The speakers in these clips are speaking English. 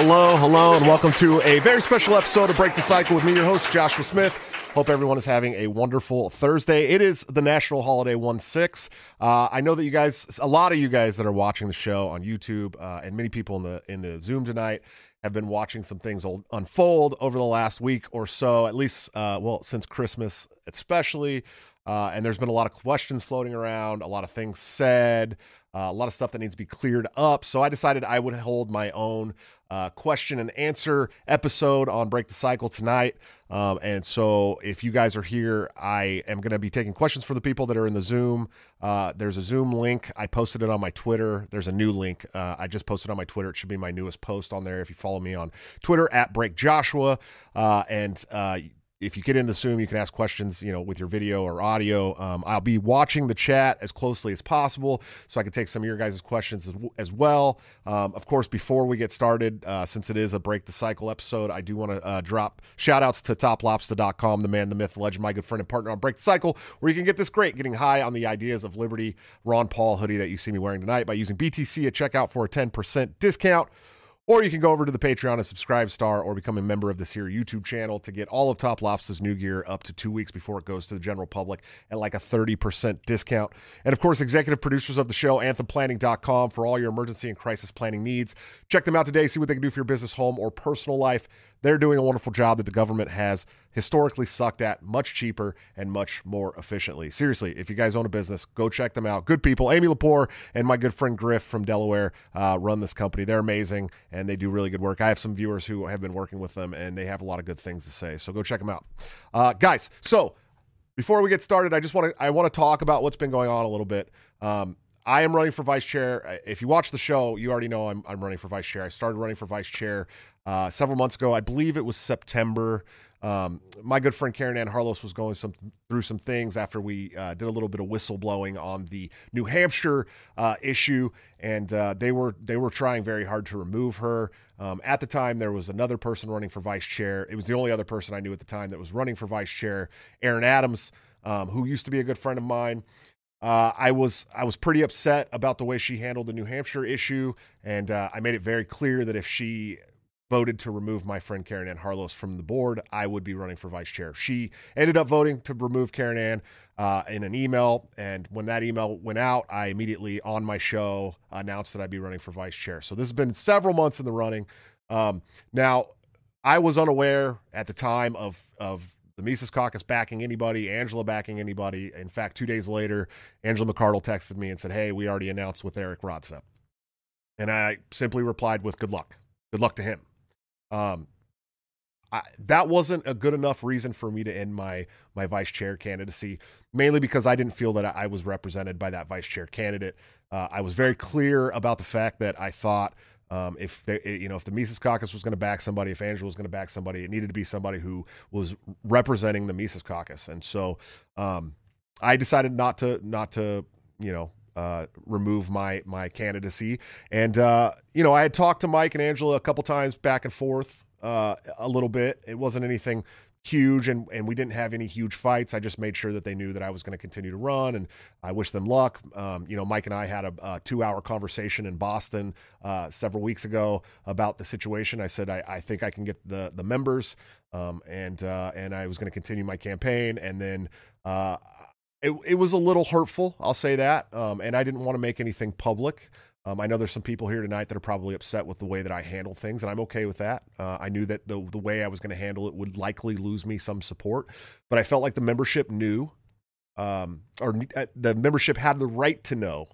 Hello, hello, and welcome to a very special episode of Break the Cycle with me, your host, Joshua Smith. Hope everyone is having a wonderful Thursday. It is the National Holiday 1 6. Uh, I know that you guys, a lot of you guys that are watching the show on YouTube, uh, and many people in the in the Zoom tonight, have been watching some things unfold over the last week or so, at least, uh, well, since Christmas, especially. Uh, and there's been a lot of questions floating around, a lot of things said, uh, a lot of stuff that needs to be cleared up. So I decided I would hold my own uh, question and answer episode on Break the Cycle tonight. Um, and so if you guys are here, I am going to be taking questions from the people that are in the Zoom. Uh, there's a Zoom link. I posted it on my Twitter. There's a new link. Uh, I just posted on my Twitter. It should be my newest post on there. If you follow me on Twitter at Break Joshua, uh, and if you get in the Zoom, you can ask questions, you know, with your video or audio. Um, I'll be watching the chat as closely as possible so I can take some of your guys' questions as, as well. Um, of course, before we get started, uh, since it is a break the cycle episode, I do want to uh, drop shout outs to toplobster.com, the man, the myth, the legend, my good friend and partner on Break the Cycle, where you can get this great getting high on the ideas of liberty Ron Paul hoodie that you see me wearing tonight by using BTC at checkout for a 10% discount. Or you can go over to the Patreon and subscribe star or become a member of this here YouTube channel to get all of Top Lobster's new gear up to two weeks before it goes to the general public at like a 30% discount. And of course, executive producers of the show, anthemplanning.com for all your emergency and crisis planning needs. Check them out today, see what they can do for your business, home, or personal life. They're doing a wonderful job that the government has historically sucked at much cheaper and much more efficiently. Seriously, if you guys own a business, go check them out. Good people. Amy Lepore and my good friend Griff from Delaware uh, run this company. They're amazing and they do really good work. I have some viewers who have been working with them and they have a lot of good things to say. So go check them out. Uh, guys, so before we get started, I just want to I want to talk about what's been going on a little bit. Um, I am running for vice chair. If you watch the show, you already know I'm, I'm running for vice chair. I started running for vice chair uh, several months ago. I believe it was September. Um, my good friend Caryn Ann Harlos was going some through some things after we uh, did a little bit of whistleblowing on the New Hampshire uh, issue, and uh, they were they were trying very hard to remove her. Um, at the time, there was another person running for vice chair. It was the only other person I knew at the time that was running for vice chair, Erin Adams, um, who used to be a good friend of mine. Uh, I was I was pretty upset about the way she handled the New Hampshire issue, and uh, I made it very clear that if she voted to remove my friend Caryn Ann Harlos from the board, I would be running for vice chair. She ended up voting to remove Caryn Ann uh, in an email, and when that email went out, I immediately on my show announced that I'd be running for vice chair. So this has been several months in the running. Um, now, I was unaware at the time of of the Mises Caucus backing anybody, Angela backing anybody. In fact, two days later, Angela McArdle texted me and said, Hey, we already announced with Eric Rodsep. And I simply replied with good luck. Good luck to him. Um, I, that wasn't a good enough reason for me to end my my vice chair candidacy, mainly because I didn't feel that I was represented by that vice chair candidate. Uh, I was very clear about the fact that I thought um, if they, you know, if the Mises Caucus was going to back somebody, if Angela was going to back somebody, it needed to be somebody who was representing the Mises Caucus. And so um, I decided not to, not to, you know, uh, remove my my candidacy. And uh, you know, I had talked to Mike and Angela a couple times back and forth uh, a little bit. It wasn't anything huge and, and we didn't have any huge fights. I just made sure that they knew that I was going to continue to run and I wish them luck. Um, you know, Mike and I had a, a two hour conversation in Boston uh, several weeks ago about the situation. I said, I, I think I can get the, the members um, and, uh, and I was going to continue my campaign. And then it, it was a little hurtful. I'll say that. Um, and I didn't want to make anything public. Um, I know there's some people here tonight that are probably upset with the way that I handle things, and I'm okay with that. Uh, I knew that the the way I was going to handle it would likely lose me some support, but I felt like the membership knew, um, or uh, the membership had the right to know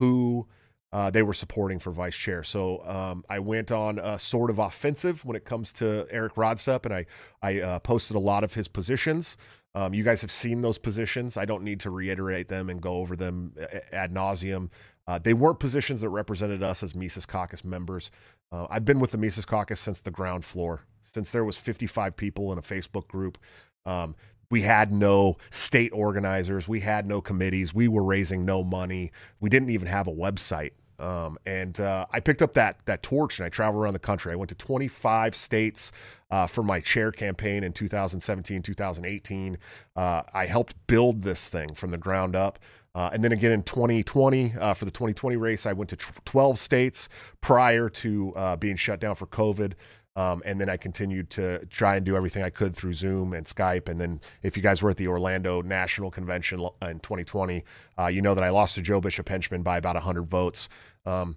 who uh, they were supporting for vice chair. So um, I went on a sort of offensive when it comes to Eric Rodsep, and I I uh, posted a lot of his positions. Um, you guys have seen those positions. I don't need to reiterate them and go over them ad nauseum. Uh, they weren't positions that represented us as Mises Caucus members. Uh, I've been with the Mises Caucus since the ground floor, since there was 55 people in a Facebook group. Um, we had no state organizers. We had no committees. We were raising no money. We didn't even have a website. Um, and uh, I picked up that that torch and I traveled around the country. I went to 25 states uh, for my chair campaign in 2017, 2018. Uh, I helped build this thing from the ground up. Uh, and then again in 2020, uh, for the 2020 race, I went to 12 states prior to uh, being shut down for COVID. Um, and then I continued to try and do everything I could through Zoom and Skype. And then, if you guys were at the Orlando National Convention in 2020, uh, you know that I lost to Joe Bishop Henchman by about 100 votes. Um,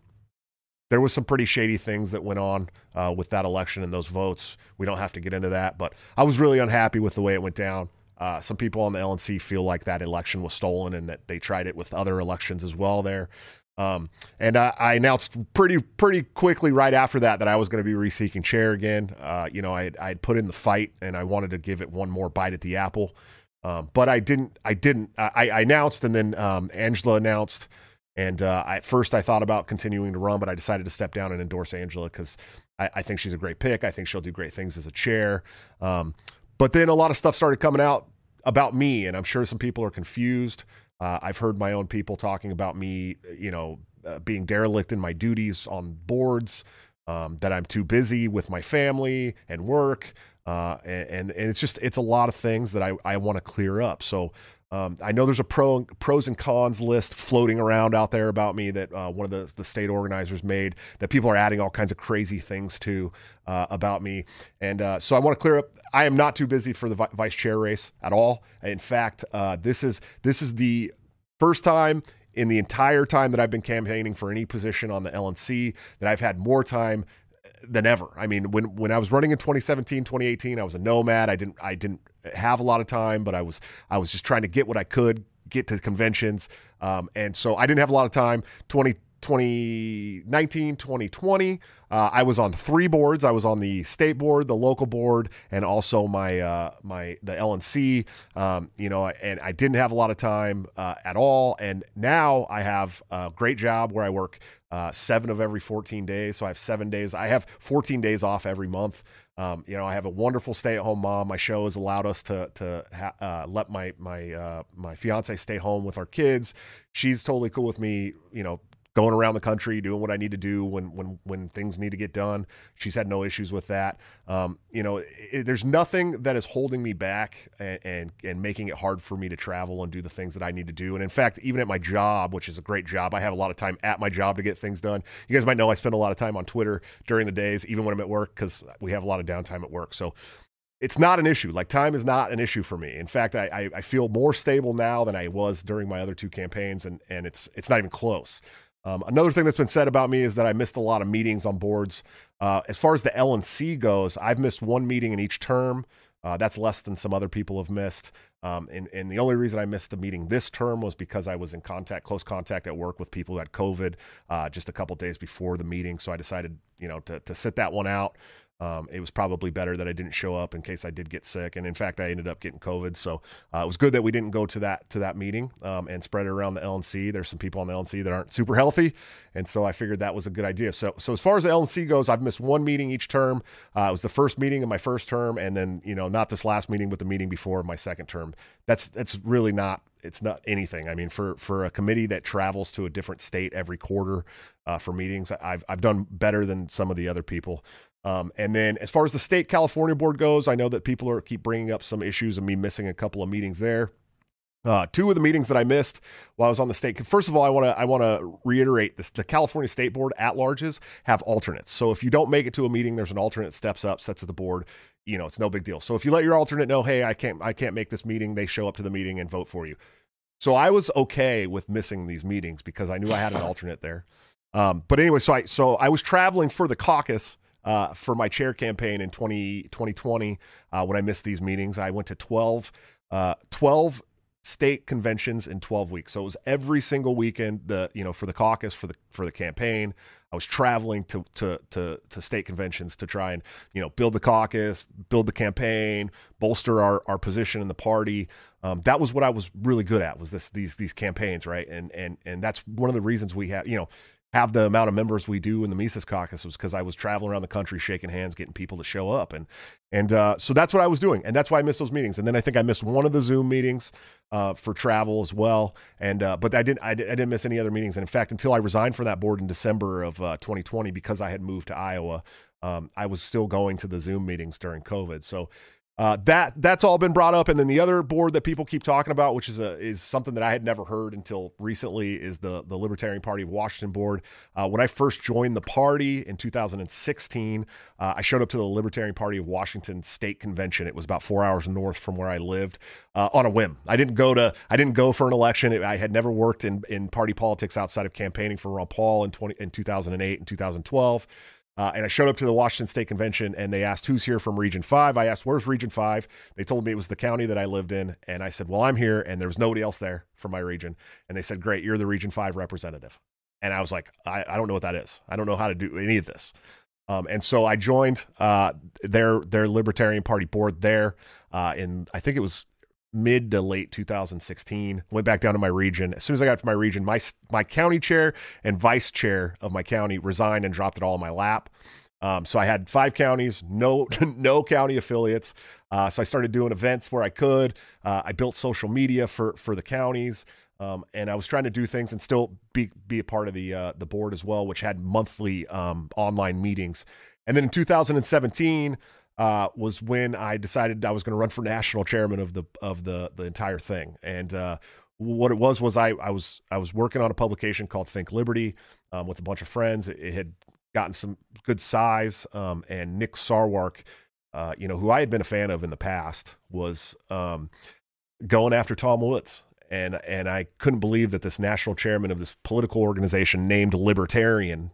there was some pretty shady things that went on uh, with that election and those votes. We don't have to get into that, but I was really unhappy with the way it went down. Uh, some people on the LNC feel like that election was stolen and that they tried it with other elections as well there. Um, and I, I, announced pretty pretty quickly right after that that I was going to be reseeking chair again. Uh, you know, I had put in the fight and I wanted to give it one more bite at the apple, um, but I didn't. I didn't. I, I announced and then um, Angela announced. And uh, at first, I thought about continuing to run, but I decided to step down and endorse Angela because I, I, think she's a great pick. I think she'll do great things as a chair. Um, but then a lot of stuff started coming out about me, and I'm sure some people are confused. Uh, I've heard my own people talking about me, you know, uh, being derelict in my duties on boards, um, that I'm too busy with my family and work. Uh, and, and, and, it's just, it's a lot of things that I, I want to clear up. So um, I know there's a pro, pros and cons list floating around out there about me that uh, one of the, the state organizers made that people are adding all kinds of crazy things to uh, about me. And uh, so I want to clear up. I am not too busy for the vi- vice chair race at all. In fact, uh, this is this is the first time in the entire time that I've been campaigning for any position on the LNC that I've had more time than ever. I mean, when when I was running in 2017, 2018, I was a nomad. I didn't I didn't have a lot of time, but I was I was just trying to get what I could get to conventions. Um, and so I didn't have a lot of time. 20 2019, 2020. Uh, I was on three boards. I was on the state board, the local board, and also my uh, my the LNC. Um, you know, and I didn't have a lot of time uh, at all. And now I have a great job where I work uh, seven of every 14 days. So I have seven days. I have 14 days off every month. Um, you know, I have a wonderful stay-at-home mom. My show has allowed us to to ha- uh, let my my uh, my fiance stay home with our kids. She's totally cool with me. You know, going around the country doing what I need to do when when when things need to get done. She's had no issues with that. Um, you know, it, there's nothing that is holding me back and, and, and making it hard for me to travel and do the things that I need to do. And in fact, even at my job, which is a great job, I have a lot of time at my job to get things done. You guys might know I spend a lot of time on Twitter during the days, even when I'm at work, because we have a lot of downtime at work. So it's not an issue. Like time is not an issue for me. In fact, I, I, I, feel more stable now than I was during my other two campaigns, and and it's it's not even close. Um, another thing that's been said about me is that I missed a lot of meetings on boards. Uh, as far as the LNC goes, I've missed one meeting in each term. Uh, that's less than some other people have missed. Um, and, and the only reason I missed a meeting this term was because I was in contact, close contact at work with people who had COVID uh, just a couple days before the meeting. So I decided, you know, to, to sit that one out. Um, it was probably better that I didn't show up in case I did get sick, and in fact, I ended up getting COVID. So uh, it was good that we didn't go to that to that meeting um, and spread it around the LNC. There's some people on the LNC that aren't super healthy, and so I figured that was a good idea. So so as far as the LNC goes, I've missed one meeting each term. Uh, it was the first meeting of my first term, and then you know not this last meeting, but the meeting before my second term. That's that's really not it's not anything. I mean, for for a committee that travels to a different state every quarter uh, for meetings, I've I've done better than some of the other people. Um, and then as far as the state California board goes, I know that people are keep bringing up some issues of me missing a couple of meetings there. Uh, two of the meetings that I missed while I was on the state. First of all, I want to I want to reiterate this: the California State Board at larges have alternates. So if you don't make it to a meeting, there's an alternate steps up, sets at the board. You know, it's no big deal. So if you let your alternate know, hey, I can't I can't make this meeting, they show up to the meeting and vote for you. So I was okay with missing these meetings because I knew I had an alternate there. Um, but anyway, so I so I was traveling for the caucus uh, for my chair campaign in 20, 2020 uh, when I missed these meetings. I went to 12, uh, 12 state conventions in 12 weeks. So it was every single weekend the you know for the caucus for the for the campaign. I was traveling to to to to state conventions to try and you know build the caucus, build the campaign, bolster our our position in the party. Um, that was what I was really good at was this these these campaigns, right? And and and that's one of the reasons we have you know have the amount of members we do in the Mises Caucus was because I was traveling around the country shaking hands, getting people to show up, and and uh, so that's what I was doing, and that's why I missed those meetings. And then I think I missed one of the Zoom meetings uh, for travel as well, and uh, but I didn't I, didn't miss any other meetings. And in fact, until I resigned from that board in December of 2020, uh, because I had moved to Iowa, um, I was still going to the Zoom meetings during COVID. So uh, that that's all been brought up, and then the other board that people keep talking about, which is a is something that I had never heard until recently, is the the Libertarian Party of Washington board. Uh, when I first joined the party in 2016, uh, I showed up to the Libertarian Party of Washington state convention. It was about four hours north from where I lived uh, on a whim. I didn't go to I didn't go for an election. I had never worked in in party politics outside of campaigning for Ron Paul in 20 in 2008 and 2012. Uh, and I showed up to the Washington State Convention and they asked, Who's here from Region 5? I asked, Where's Region 5? They told me it was the county that I lived in. And I said, Well, I'm here. And there was nobody else there from my region. And they said, Great, you're the Region 5 representative. And I was like, I, I don't know what that is. I don't know how to do any of this. Um, and so I joined uh, their their Libertarian Party board there uh, in I think it was mid to late 2016. Went back down to my region. As soon as I got to my region, my my county chair and vice chair of my county resigned and dropped it all in my lap. Um, so I had five counties, no no county affiliates. Uh, so I started doing events where I could. Uh, I built social media for for the counties. Um, and I was trying to do things and still be be a part of the uh, the board as well, which had monthly um, online meetings. And then in 2017, uh, was when I decided I was going to run for national chairman of the of the the entire thing. And uh, what it was was I I was I was working on a publication called Think Liberty um, with a bunch of friends. It, it had gotten some good size, um, and Nick Sarwark, uh, you know, who I had been a fan of in the past, was um, going after Tom Woods. And, and I couldn't believe that this national chairman of this political organization named Libertarian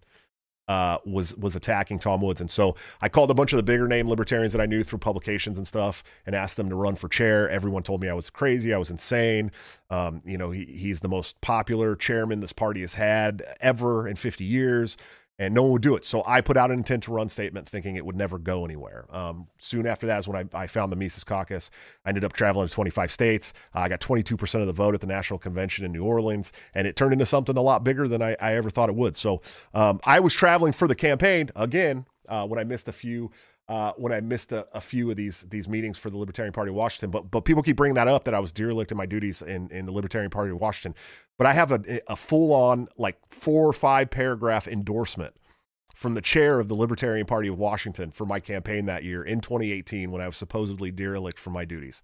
uh, was was attacking Tom Woods, and so I called a bunch of the bigger name libertarians that I knew through publications and stuff, and asked them to run for chair. Everyone told me I was crazy, I was insane. Um, you know, he, he's the most popular chairman this party has had ever in 50 years and no one would do it. So I put out an intent to run statement thinking it would never go anywhere. Um, soon after that is when I, I, found the Mises Caucus. I ended up traveling to 25 states. Uh, I got 22% of the vote at the National Convention in New Orleans, and it turned into something a lot bigger than I, I ever thought it would. So um, I was traveling for the campaign again uh, when I missed a few uh, when I missed a, a, few of these these meetings for the Libertarian Party of Washington. But but people keep bringing that up that I was derelict in my duties in, in the Libertarian Party of Washington. But I have a, a full on like four or five paragraph endorsement from the chair of the Libertarian Party of Washington for my campaign that year in 2018 when I was supposedly derelict from my duties.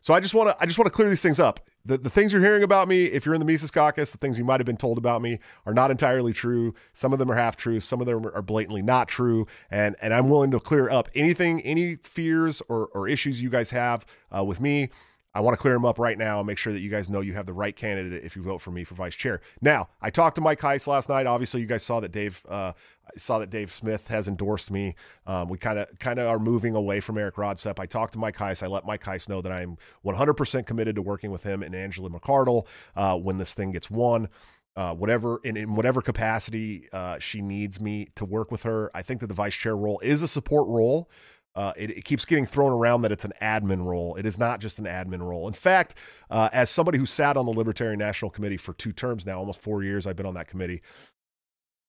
So I just want to I just want to clear these things up. The the things you're hearing about me, if you're in the Mises Caucus, the things you might have been told about me are not entirely true. Some of them are half true. Some of them are blatantly not true. And and I'm willing to clear up anything, any fears or or issues you guys have uh, with me. I want to clear them up right now and make sure that you guys know you have the right candidate if you vote for me for vice chair. Now, I talked to Mike Heiss last night. Obviously, you guys saw that Dave uh, saw that Dave Smith has endorsed me. Um, we kind of kind of are moving away from Eric Rodsep. I talked to Mike Heiss. I let Mike Heiss know that I'm 100% committed to working with him and Angela McArdle uh, when this thing gets won. Uh, whatever in, in whatever capacity uh, she needs me to work with her. I think that the vice chair role is a support role. Uh, it, it, keeps getting thrown around that it's an admin role. It is not just an admin role. In fact, uh, as somebody who sat on the Libertarian National Committee for two terms now, almost four years, I've been on that committee.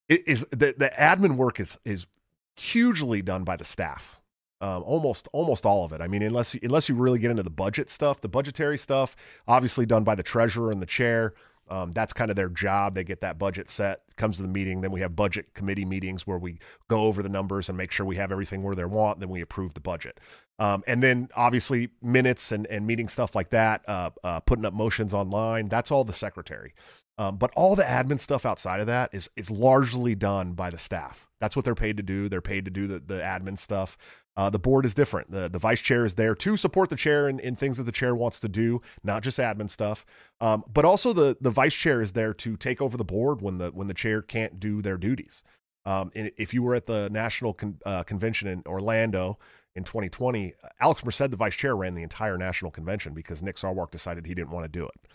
It is the, the admin work is is hugely done by the staff. Um, almost almost all of it. I mean, unless unless you really get into the budget stuff, the budgetary stuff, obviously done by the treasurer and the chair. Um, that's kind of their job. They get that budget set, comes to the meeting. Then we have budget committee meetings where we go over the numbers and make sure we have everything where they want. Then we approve the budget. Um, and then obviously minutes and, and meeting stuff like that, uh, uh, putting up motions online. That's all the secretary. Um, but all the admin stuff outside of that is is largely done by the staff. That's what they're paid to do. They're paid to do the, the admin stuff. Uh, the board is different. The, the vice chair is there to support the chair in, in things that the chair wants to do, not just admin stuff. Um, but also the, the vice chair is there to take over the board when the when the chair can't do their duties. Um, if you were at the national con, uh, convention in Orlando in 2020, Alex Merced, the vice chair, ran the entire national convention because Nick Sarwark decided he didn't want to do it.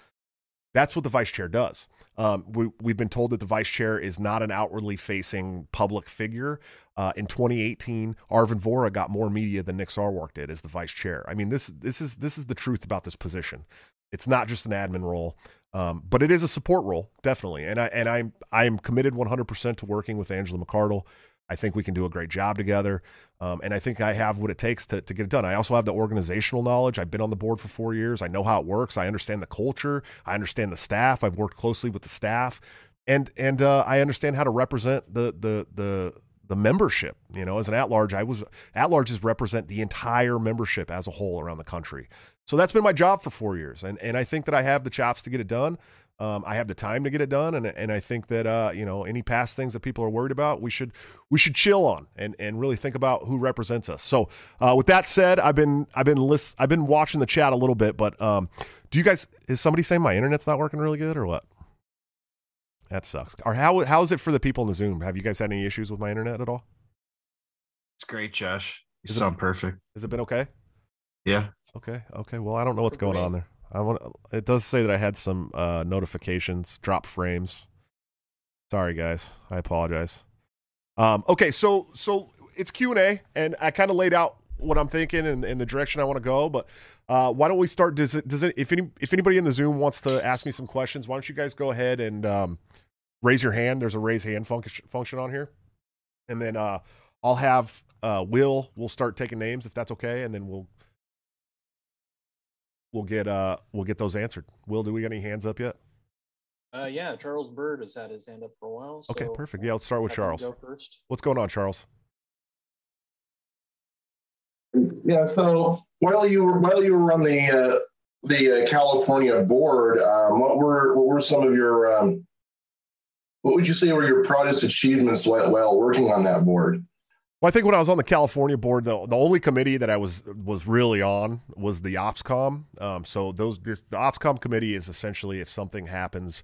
That's what the vice chair does. Um, we, we've been told that the vice chair is not an outwardly facing public figure. Uh, in 2018, Arvin Vora got more media than Nick Sarwark did as the vice chair. I mean, this this is this is the truth about this position. It's not just an admin role. Um, but it is a support role, definitely, and I and I'm I'm committed 100% to working with Angela McArdle. I think we can do a great job together, um, and I think I have what it takes to to get it done. I also have the organizational knowledge. I've been on the board for four years. I know how it works. I understand the culture. I understand the staff. I've worked closely with the staff, and and uh, I understand how to represent the the the the membership. You know, as an at large, I was at larges represent the entire membership as a whole around the country. So that's been my job for four years, and and I think that I have the chops to get it done. Um, I have the time to get it done, and and I think that uh, you know any past things that people are worried about, we should we should chill on and and really think about who represents us. So uh, with that said, I've been I've been list, I've been watching the chat a little bit, but um, do you guys is somebody saying my internet's not working really good or what? That sucks. Or how how is it for the people in the Zoom? Have you guys had any issues with my internet at all? It's great, Josh. You is sound it, perfect. Has it been okay? Yeah. Okay. Okay. Well, I don't know what's going on there. I want. It does say that I had some uh, notifications drop frames. Sorry, guys. I apologize. Um, okay, so so it's Q and A, and I kind of laid out what I'm thinking and, and the direction I want to go. But uh, why don't we start? Does it? Does it? If any if anybody in the Zoom wants to ask me some questions, why don't you guys go ahead and um, raise your hand? There's a raise hand function function on here, and then uh, I'll have uh, Will. We'll start taking names if that's okay, and then we'll we'll get uh we'll get those answered. Will, do we got any hands up yet? Uh, yeah, Charles Bird has had his hand up for a while. So okay, perfect. Yeah, let's start with Charles. Go first. What's going on, Charles? Yeah, so while you were while you were on the uh, the uh, California board, um, what were what were some of your um, what would you say were your proudest achievements while, while working on that board? Well, I think when I was on the California board, the, the only committee that I was was really on was the OPSCOM. Um, so those this, the OPSCOM committee is essentially if something happens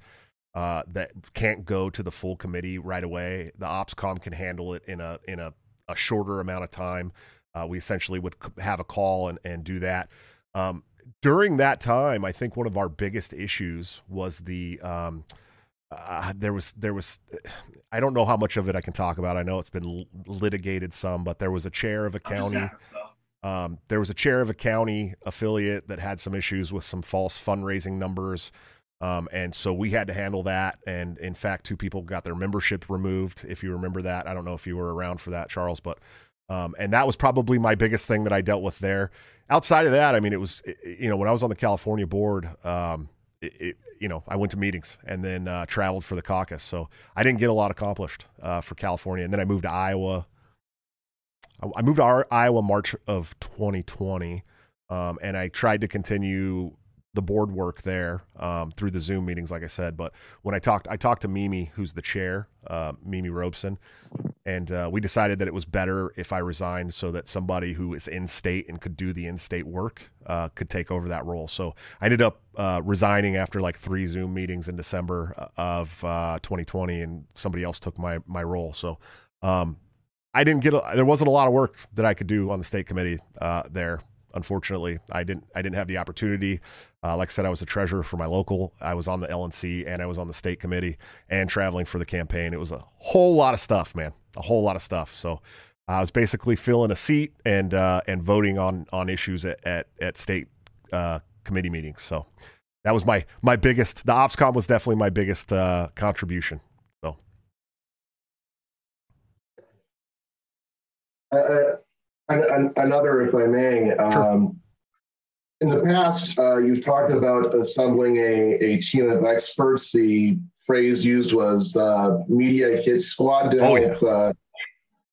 uh, that can't go to the full committee right away, the OPSCOM can handle it in a in a, a shorter amount of time. Uh, we essentially would have a call and, and do that. Um, during that time, I think one of our biggest issues was the um, uh, there was there was I don't know how much of it I can talk about. I know it's been litigated some, but there was a chair of a county. Um, there was a chair of a county affiliate that had some issues with some false fundraising numbers. Um, and so we had to handle that. And in fact, two people got their membership removed. If you remember that, I don't know if you were around for that, Charles, but um, and that was probably my biggest thing that I dealt with there. Outside of that, I mean, it was you know when I was on the California board, um, it, it, you know, I went to meetings and then uh, traveled for the caucus. So I didn't get a lot accomplished uh, for California. And then I moved to Iowa. I, moved to our, Iowa March of 2020, um, and I tried to continue the board work there um, through the Zoom meetings, like I said. But when I talked, I talked to Mimi, who's the chair, uh, Mimi Robson, and uh, we decided that it was better if I resigned so that somebody who is in state and could do the in state work uh, could take over that role. So I ended up uh, resigning after like three Zoom meetings in December uh, of 2020, uh, and somebody else took my my role. So. Um, I didn't get. A, there wasn't a lot of work that I could do on the state committee there unfortunately i didn't i didn't have the opportunity. Uh, like i said i was a treasurer for my local i was on the lnc and i was on the state committee and traveling for the campaign. It was a whole lot of stuff man a whole lot of stuff. So i was basically filling a seat and uh, and voting on on issues at at, at state uh, committee meetings. So that was my my biggest the opscom was definitely my biggest uh, contribution. So. Uh, another, if I may. Um, In the past, uh, you've talked about assembling a, a team of experts. The phrase used was uh, media hit squad to oh, help, yeah. Uh,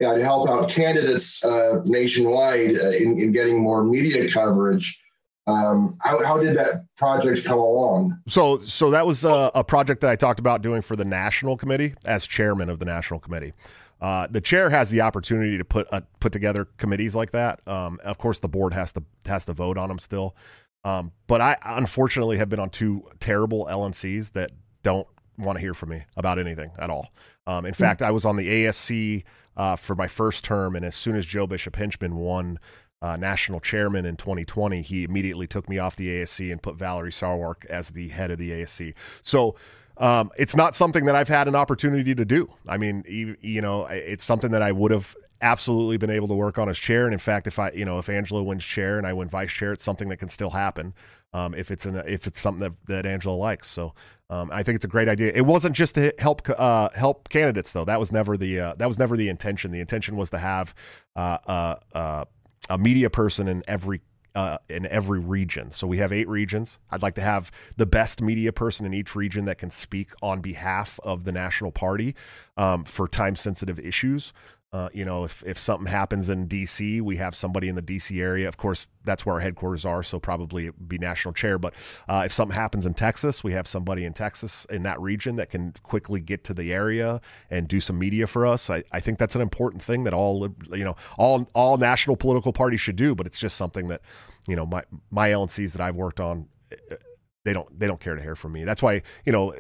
yeah, to help out candidates uh, nationwide uh, in, in getting more media coverage. Um, how, how, did that project come along? So, so that was a, a, project that I talked about doing for the national committee as chairman of the national committee. Uh, the chair has the opportunity to put uh, put together committees like that. Um, of course, the board has to has to vote on them still. Um, but I unfortunately have been on two terrible LNCs that don't want to hear from me about anything at all. Um, in mm-hmm. fact, I was on the ASC uh, for my first term, and as soon as Joe Bishop Henchman won uh, national chairman in 2020, he immediately took me off the ASC and put Valerie Sarwark as the head of the ASC. So um, it's not something that I've had an opportunity to do. I mean, you, know, it's something that I would have absolutely been able to work on as chair. And in fact, if I, you know, if Angela wins chair and I win vice chair, it's something that can still happen um, if it's an, if it's something that, that Angela likes. So um, I think it's a great idea. It wasn't just to help uh, help candidates though. That was never the uh, that was never the intention. The intention was to have uh, uh, uh a media person in every uh, in every region. So we have eight regions. I'd like to have the best media person in each region that can speak on behalf of the national party um, for time sensitive issues. Uh, you know, if, if something happens in DC, we have somebody in the DC area. Of course, that's where our headquarters are, so probably it would be national chair. But uh, if something happens in Texas, we have somebody in Texas in that region that can quickly get to the area and do some media for us. I, I think that's an important thing that all you know all all national political parties should do. But it's just something that you know my my LNCs that I've worked on eh, they don't they don't care to hear from me. That's why you know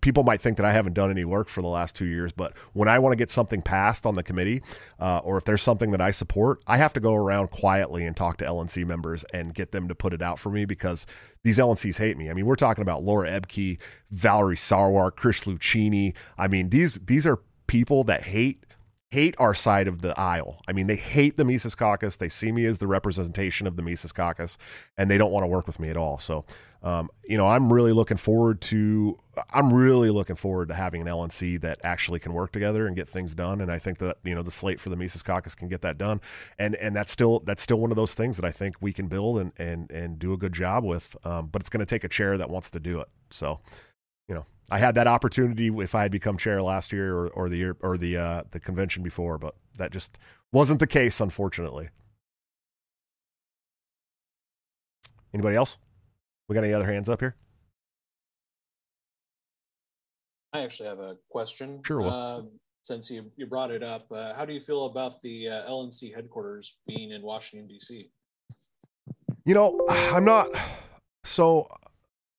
people might think that I haven't done any work for the last two years, but when I want to get something passed on the committee, uh, or if there's something that I support, I have to go around quietly and talk to LNC members and get them to put it out for me because these LNCs hate me. I mean, we're talking about Laura Ebke, Valerie Sarwar, Chris Lucchini. I mean, these these are people that hate hate our side of the aisle. I mean, they hate the Mises Caucus. They see me as the representation of the Mises Caucus, and they don't want to work with me at all. So, um, you know, I'm really looking forward to. I'm really looking forward to having an LNC that actually can work together and get things done. And I think that you know the slate for the Mises Caucus can get that done. And and that's still that's still one of those things that I think we can build and and and do a good job with. Um, but it's going to take a chair that wants to do it. So, you know, I had that opportunity if I had become chair last year or, or the year or the uh, the convention before, but that just wasn't the case, unfortunately. Anybody else? We got any other hands up here? I actually have a question. Sure. Uh, since you, you brought it up, uh, how do you feel about the uh, LNC headquarters being in Washington D.C.? You know, I'm not. So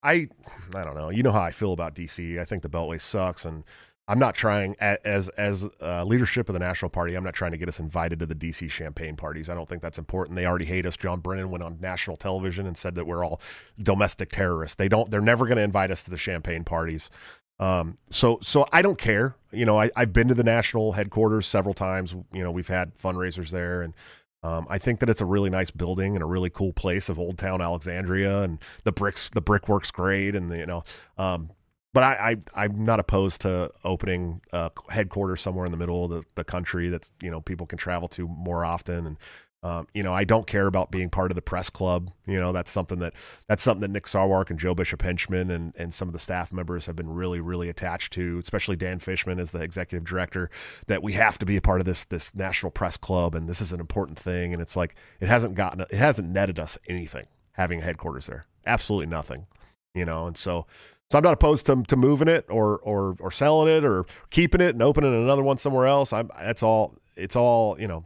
I I don't know. You know how I feel about DC. I think the Beltway sucks, and I'm not trying as as uh, leadership of the National Party. I'm not trying to get us invited to the DC champagne parties. I don't think that's important. They already hate us. John Brennan went on national television and said that we're all domestic terrorists. They don't. They're never going to invite us to the champagne parties. Um, so so I don't care. You know, I, I've been to the national headquarters several times. You know, we've had fundraisers there and um, I think that it's a really nice building and a really cool place of Old Town Alexandria, and the bricks, the brickwork's great, and the, you know, um, but I, I am not opposed to opening a headquarters somewhere in the middle of the, the country that's you know people can travel to more often and um, you know, I don't care about being part of the press club. You know, that's something that that's something that Nick Sarwark and Joe Bishop Henchman and and some of the staff members have been really really attached to, especially Dan Fishman as the executive director. That we have to be a part of this this national press club, and this is an important thing. And it's like it hasn't gotten it hasn't netted us anything having a headquarters there. Absolutely nothing. You know, and so so I'm not opposed to, to moving it or or or selling it or keeping it and opening another one somewhere else. I'm that's all. It's all you know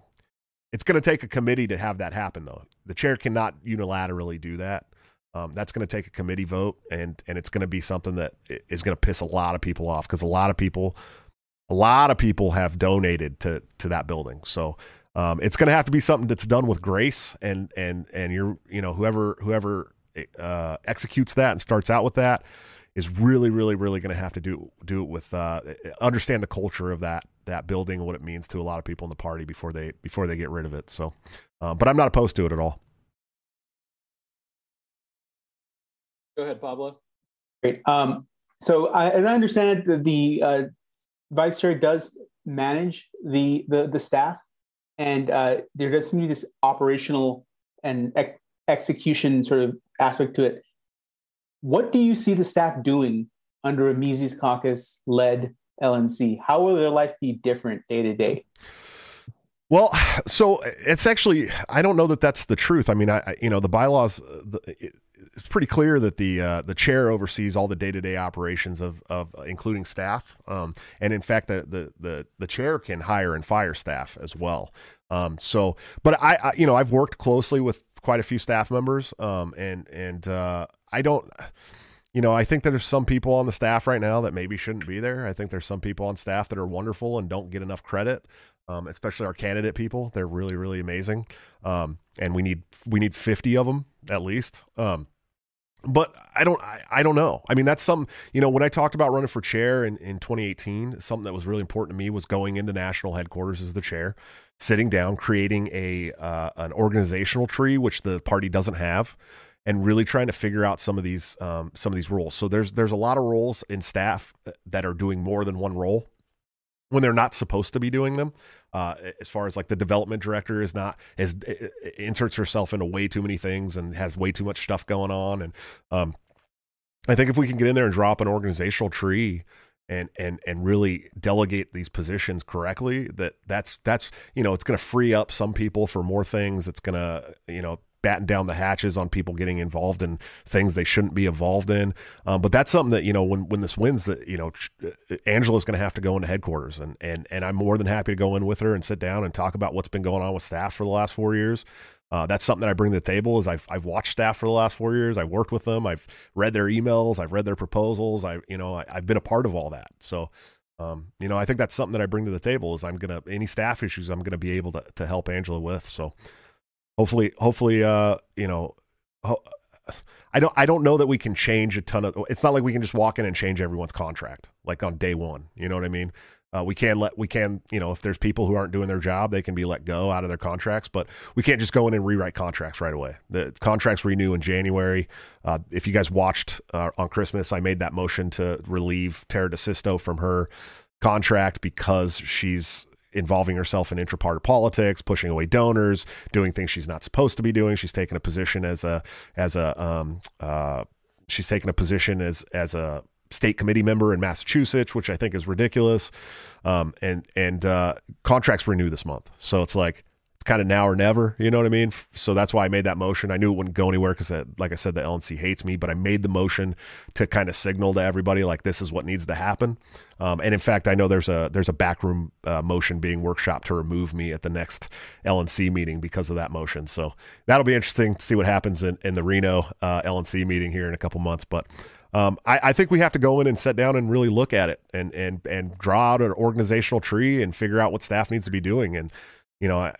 it's going to take a committee to have that happen, though. The chair cannot unilaterally do that. Um, that's going to take a committee vote, and and it's going to be something that is going to piss a lot of people off because a lot of people, a lot of people have donated to to that building. So um, it's going to have to be something that's done with grace, and and and you're you know whoever whoever uh, executes that and starts out with that is really really really going to have to do do it with uh, understand the culture of that that building and what it means to a lot of people in the party before they before they get rid of it. So, uh, but I'm not opposed to it at all. Go ahead, Pablo. Great. Um, so, I, as I understand it, the, the uh, vice chair does manage the the, the staff, and uh, there does seem to be this operational and ec- execution sort of aspect to it. What do you see the staff doing under a Mises Caucus led LNC? How will their life be different day to day? Well, so it's actually I don't know that that's the truth. I mean, I, you know the bylaws. The, it's pretty clear that the uh, the chair oversees all the day to day operations of of uh, including staff, um, and in fact, the, the the the chair can hire and fire staff as well. Um, so, but I, I, you know I've worked closely with quite a few staff members, um, and and uh, I don't you know, I think there's some people on the staff right now that maybe shouldn't be there. I think there's some people on staff that are wonderful and don't get enough credit, um, especially our candidate people. They're really, really amazing, um, and we need we need 50 of them at least. Um, but I don't I, I don't know. I mean that's some you know when I talked about running for chair in, in 2018, something that was really important to me was going into national headquarters as the chair, sitting down, creating a uh, an organizational tree which the party doesn't have, and really trying to figure out some of these um, some of these roles. So there's there's a lot of roles in staff that are doing more than one role when they're not supposed to be doing them. Uh, as far as like the development director is not as inserts herself into way too many things and has way too much stuff going on. And um, I think if we can get in there and drop an organizational tree and and and really delegate these positions correctly, that that's that's you know it's going to free up some people for more things. It's going to you know batten down the hatches on people getting involved in things they shouldn't be involved in. Um, but that's something that you know when when this wins, that you know uh, Angela's going to have to go into headquarters, and and and I'm more than happy to go in with her and sit down and talk about what's been going on with staff for the last four years. Uh, that's something that I bring to the table. Is I've I've watched staff for the last four years. I've worked with them. I've read their emails. I've read their proposals. I you know I, have been a part of all that. So. Um, you know, I think that's something that I bring to the table is I'm gonna any staff issues I'm gonna be able to to help Angela with. So, hopefully, hopefully, uh, you know, ho- I don't, I don't know that we can change a ton of. It's not like we can just walk in and change everyone's contract like on day one. You know what I mean? Uh, we can let, we can, you know, if there's people who aren't doing their job, they can be let go out of their contracts. But we can't just go in and rewrite contracts right away. The contracts renew in January. Uh, if you guys watched uh, on Christmas, I made that motion to relieve Tara DeSisto from her contract because she's involving herself in intra-party politics, pushing away donors, doing things she's not supposed to be doing. She's taken a position as a as a um, uh, she's taken a position as as a state committee member in Massachusetts, which I think is ridiculous. Um, and and uh, contracts renew this month, so it's like kind of now or never. You know what I mean? So that's why I made that motion. I knew it wouldn't go anywhere because, like I said, the LNC hates me, but I made the motion to kind of signal to everybody like this is what needs to happen. Um, and in fact, I know there's a there's a backroom uh, motion being workshopped to remove me at the next LNC meeting because of that motion. So that'll be interesting to see what happens in, in the Reno uh, LNC meeting here in a couple months. But um, I, I, think we have to go in and sit down and really look at it and and and draw out an organizational tree and figure out what staff needs to be doing. And you know,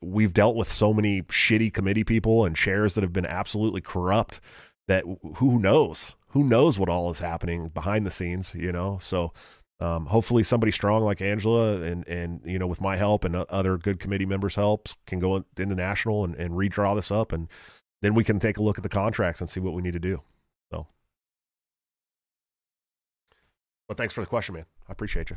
we've dealt with so many shitty committee people and chairs that have been absolutely corrupt that who knows? Who knows what all is happening behind the scenes you know? So um, hopefully somebody strong like angela and and you know with my help and other good committee members helps can go into national and, and redraw this up and then we can take a look at the contracts and see what we need to do. So. But thanks for the question man. I appreciate you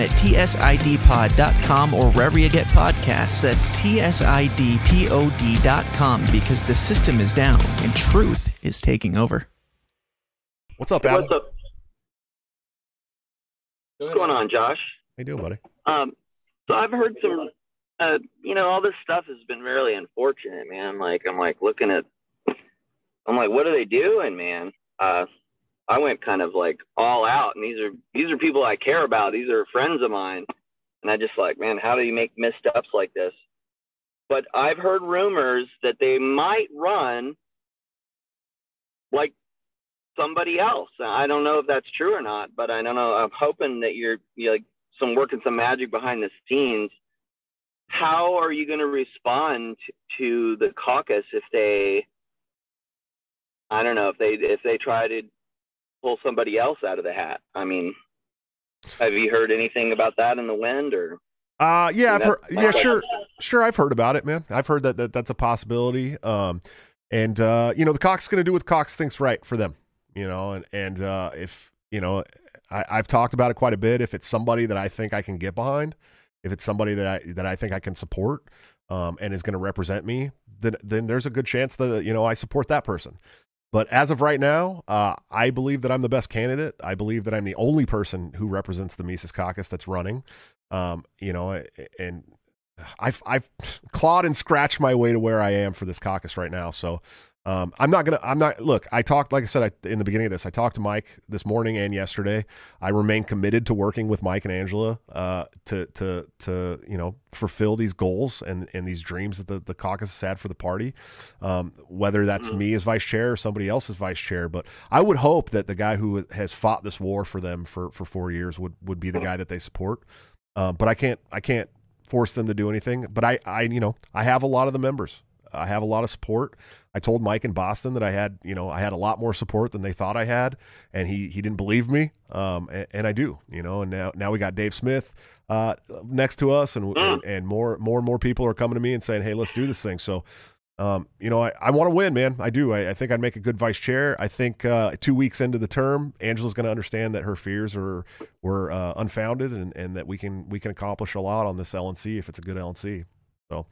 at tsidpod.com or wherever you get podcasts. That's tsidpod.com because the system is down and truth is taking over. What's up, Adam? What's up? What's going on, Josh? How you doing, buddy? Um, so I've heard some, uh, you know, all this stuff has been really unfortunate, man. Like I'm like looking at, I'm like, what are they doing, man? Uh, I went kind of like all out, and these are these are people I care about. These are friends of mine, and I just like, man, how do you make missteps like this? But I've heard rumors that they might run like somebody else. I don't know if that's true or not, but I don't know. I'm hoping that you're, you're like some working some magic behind the scenes. How are you going to respond to the caucus if they I don't know if they if they try to pull somebody else out of the hat. I mean, have you heard anything about that in the wind or? Uh, yeah, I've heard, yeah, sure, sure. I've heard about it, man. I've heard that, that that's a possibility. Um, and, uh, you know, the Cox going to do what Cox thinks right for them, you know, and, and, uh, if, you know, I, I've talked about it quite a bit. If it's somebody that I think I can get behind, if it's somebody that I, that I think I can support, um, and is going to represent me, then, then there's a good chance that, you know, I support that person. But as of right now, uh, I believe that I'm the best candidate. I believe that I'm the only person who represents the Mises Caucus that's running. Um, you know, and I've I've clawed and scratched my way to where I am for this caucus right now. So um, I'm not gonna. I'm not. Look, I talked. Like I said I, in the beginning of this, I talked to Mike this morning and yesterday. I remain committed to working with Mike and Angela uh, to to to you know fulfill these goals and and these dreams that the, the caucus has had for the party. Um, whether that's me as vice chair or somebody else as vice chair, but I would hope that the guy who has fought this war for them for for four years would would be the guy that they support. Um, but I can't. I can't force them to do anything. But I, I, you know, I have a lot of the members. I have a lot of support. I told Mike in Boston that I had, you know, I had a lot more support than they thought I had, and he he didn't believe me, um, and, and I do, you know. And now now we got Dave Smith uh, next to us, and, and and more more and more people are coming to me and saying, hey, let's do this thing. So. Um, you know, I, I want to win, man. I do. I, I think I'd make a good vice chair. I think uh, two weeks into the term, Angela's going to understand that her fears are were uh, unfounded, and, and that we can we can accomplish a lot on this LNC if it's a good LNC. So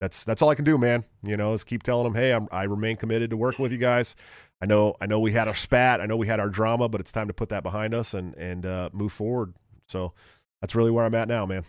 that's that's all I can do, man. You know, is keep telling them, hey, I'm, I remain committed to working with you guys. I know I know we had our spat, I know we had our drama, but it's time to put that behind us and and uh, move forward. So that's really where I'm at now, man.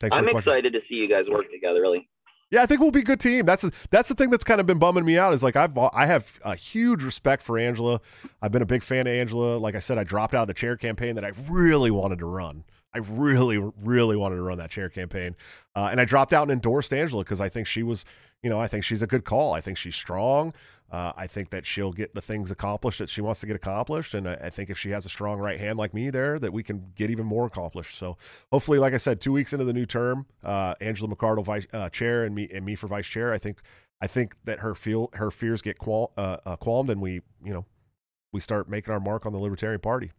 Thanks I'm excited to see you guys work together. Really. Yeah, I think we'll be a good team. That's that's the thing that's kind of been bumming me out is like I've I have a huge respect for Angela. I've been a big fan of Angela. Like I said, I dropped out of the chair campaign that I really wanted to run. I really, really wanted to run that chair campaign, uh, and I dropped out and endorsed Angela because I think she was, you know, I think she's a good call. I think she's strong. Uh, I think that she'll get the things accomplished that she wants to get accomplished, and I, I think if she has a strong right hand like me there, that we can get even more accomplished. So hopefully, like I said, two weeks into the new term, uh, Angela McArdle vice uh, chair and me and me for vice chair. I think I think that her feel her fears get qual, uh, uh, qualmed, and we you know we start making our mark on the Libertarian Party.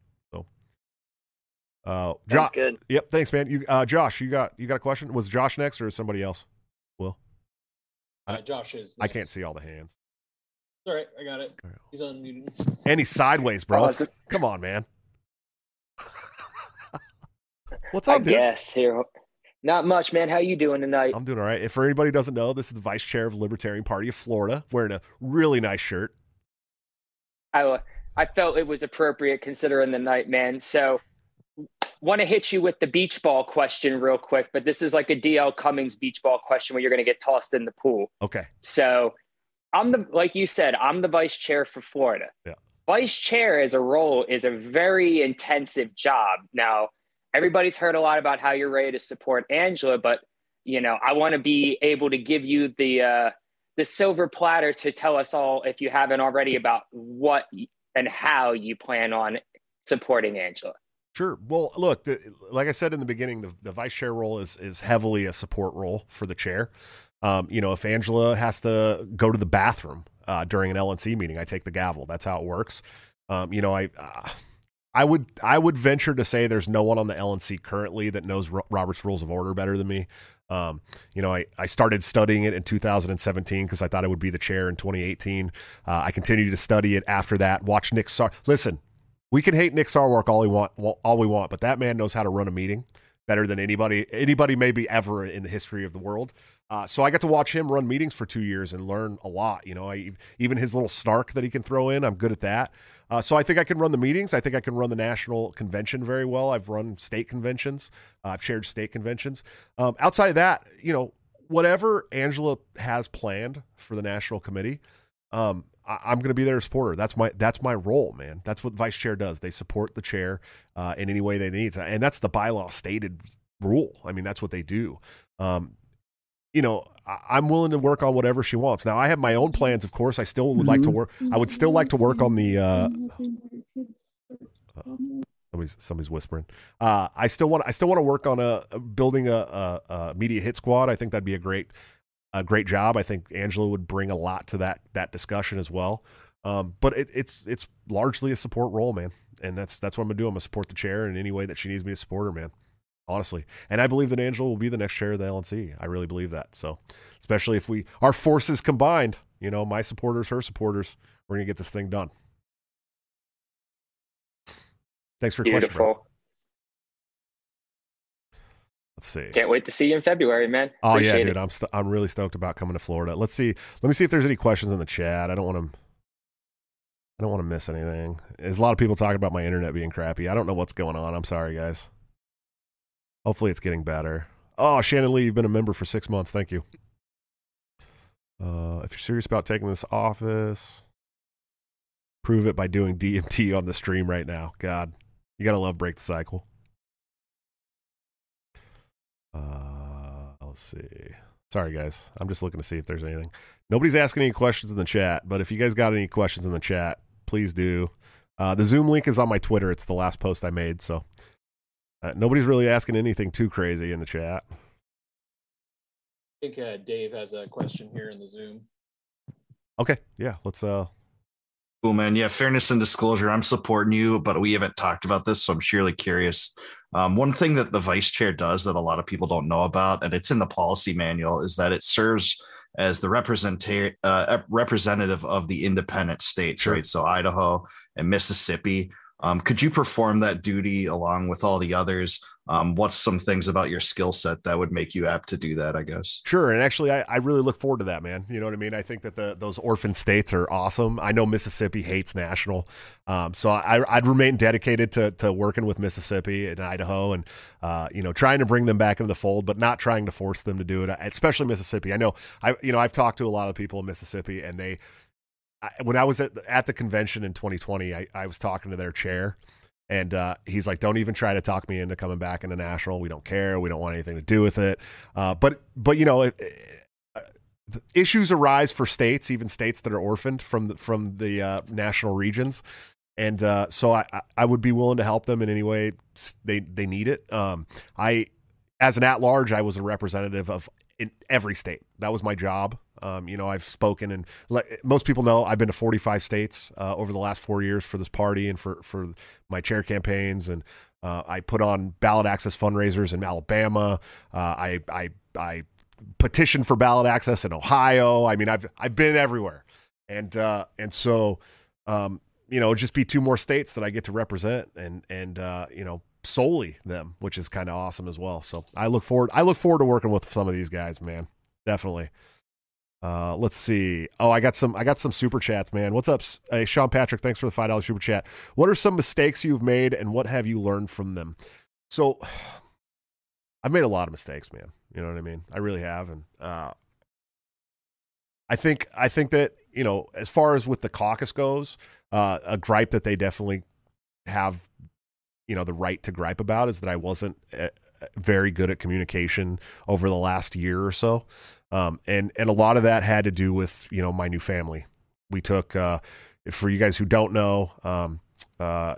So, uh, Josh, good. yep, thanks, man. You, uh, Josh, you got you got a question? Was Josh next or is somebody else? Will Uh, Josh is. I can't see all the hands. All right, I got it. He's unmuted. And he's sideways, bro. Oh, Come on, man. What's I up, dude? guess here. Not much, man. How you doing tonight? I'm doing all right. If for anybody doesn't know, this is the vice chair of the Libertarian Party of Florida, wearing a really nice shirt. I I felt it was appropriate considering the night, man. So, want to hit you with the beach ball question real quick, but this is like a DL Cummings beach ball question where you're going to get tossed in the pool. Okay. So, I'm the like you said, I'm the vice chair for Florida. Yeah. Vice chair as a role is a very intensive job. Now, everybody's heard a lot about how you're ready to support Angela, but you know, I want to be able to give you the uh, the silver platter to tell us all, if you haven't already, about what and how you plan on supporting Angela. Sure. Well, look, the, like I said in the beginning, the, the vice chair role is is heavily a support role for the chair. Um, you know, if Angela has to go to the bathroom uh, during an LNC meeting, I take the gavel. That's how it works. Um, you know, I uh, I would I would venture to say there's no one on the LNC currently that knows Ro- Robert's Rules of Order better than me. Um, you know, I, I started studying it in 2017 because I thought I would be the chair in 2018. Uh, I continued to study it after that. Watch Nick Sar. Listen, we can hate Nick Sarwark all we want, all we want, but that man knows how to run a meeting better than anybody anybody maybe ever in the history of the world. Uh, so I got to watch him run meetings for two years and learn a lot. You know, I, even his little snark that he can throw in, I'm good at that. Uh, so I think I can run the meetings. I think I can run the national convention very well. I've run state conventions. Uh, I've chaired state conventions. Um, outside of that, you know, whatever Angela has planned for the national committee, um, I, I'm going to be there to support her. That's my that's my role, man. That's what vice chair does. They support the chair uh, in any way they need, and that's the bylaw stated rule. I mean, that's what they do. Um, you know, I, I'm willing to work on whatever she wants. Now, I have my own plans, of course. I still would like to work. I would still like to work on the. Uh, uh, somebody's somebody's whispering. Uh, I still want. I still want to work on a, a building a, a, a media hit squad. I think that'd be a great a great job. I think Angela would bring a lot to that that discussion as well. Um, but it, it's it's largely a support role, man, and that's that's what I'm gonna do. I'm gonna support the chair in any way that she needs me to support her, man. Honestly, and I believe that Angela will be the next chair of the LNC. I really believe that. So, especially if we our forces combined, you know, my supporters, her supporters, we're gonna get this thing done. Thanks for your question. bro. Let's see. Can't wait to see you in February, man. Oh yeah, dude, it. I'm st- I'm really stoked about coming to Florida. Let's see. Let me see if there's any questions in the chat. I don't want to. I don't want to miss anything. There's a lot of people talking about my internet being crappy. I don't know what's going on. I'm sorry, guys. Hopefully, it's getting better. Oh, Shannon Lee, you've been a member for six months. Thank you. Uh, if you're serious about taking this office, prove it by doing DMT on the stream right now. God, you gotta love break the cycle. Uh, let's see. Sorry, guys. I'm just looking to see if there's anything. Nobody's asking any questions in the chat, but if you guys got any questions in the chat, please do. Uh, the Zoom link is on my Twitter. It's the last post I made, so uh, nobody's really asking anything too crazy in the chat. I think uh, Dave has a question here in the Zoom. Okay, yeah, let's uh Cool, man. Yeah, fairness and disclosure. I'm supporting you, but we haven't talked about this, so I'm surely curious. Um, one thing that the vice chair does that a lot of people don't know about, and it's in the policy manual, is that it serves as the representa- uh, representative of the independent states, Sure. right? So Idaho and Mississippi. Um, could you perform that duty along with all the others? Um, what's some things about your skill set that would make you apt to do that? I guess. Sure, and actually, I, I really look forward to that, man. You know what I mean? I think that the those orphan states are awesome. I know Mississippi hates national, um, so I, I'd remain dedicated to to working with Mississippi and Idaho, and uh, you know, trying to bring them back into the fold, but not trying to force them to do it. Especially Mississippi. I know I you know I've talked to a lot of people in Mississippi, and they I, when I was at at the convention in 2020, I, I was talking to their chair. And uh, he's like, "Don't even try to talk me into coming back into national. We don't care. We don't want anything to do with it." Uh, but, but you know, it, uh, issues arise for states, even states that are orphaned from the, from the uh, national regions, and uh, so I, I- I would be willing to help them in any way they they need it. Um, I, as an at large, I was a representative of in every state. That was my job. Um, you know, I've spoken and le- most people know I've been to 45 states uh, over the last four years for this party and for for my chair campaigns and. Uh, I put on ballot access fundraisers in Alabama. Uh, I, I I petitioned for ballot access in Ohio. I mean, I've I've been everywhere, and uh, and so um, you know, just be two more states that I get to represent, and and uh, you know, solely them, which is kind of awesome as well. So I look forward. I look forward to working with some of these guys, man. Definitely. Uh, let's see. Oh, I got some. I got some super chats, man. What's up, hey, Sean Patrick? Thanks for the five dollars super chat. What are some mistakes you've made, and what have you learned from them? So, I've made a lot of mistakes, man. You know what I mean? I really have, and uh, I think I think that you know, as far as with the caucus goes, uh, a gripe that they definitely have, you know, the right to gripe about is that I wasn't uh, very good at communication over the last year or so, um, and and a lot of that had to do with you know my new family. We took, uh, for you guys who don't know, um, uh,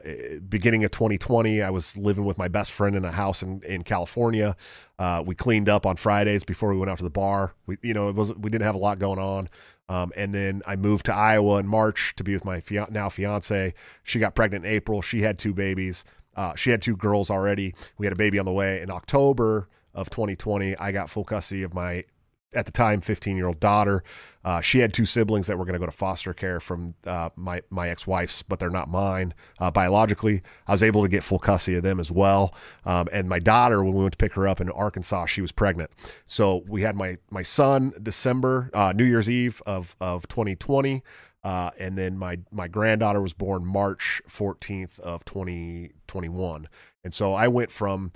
beginning of 2020, I was living with my best friend in a house in, in California. Uh, we cleaned up on Fridays before we went out to the bar. We, you know, it was we didn't have a lot going on. Um, and then I moved to Iowa in March to be with my now fiance. She got pregnant in April. She had two babies. Uh, she had two girls already. We had a baby on the way. In October of 2020, I got full custody of my at the time 15 year old daughter. Uh, she had two siblings that were going to go to foster care from uh, my my ex-wife's but they're not mine. Uh, biologically i was able to get full custody of them as well. Um, and my daughter when we went to pick her up in arkansas she was pregnant. So we had my my son december uh, new year's eve of of 2020 uh, and then my my granddaughter was born march 14th of 2021 and so i went from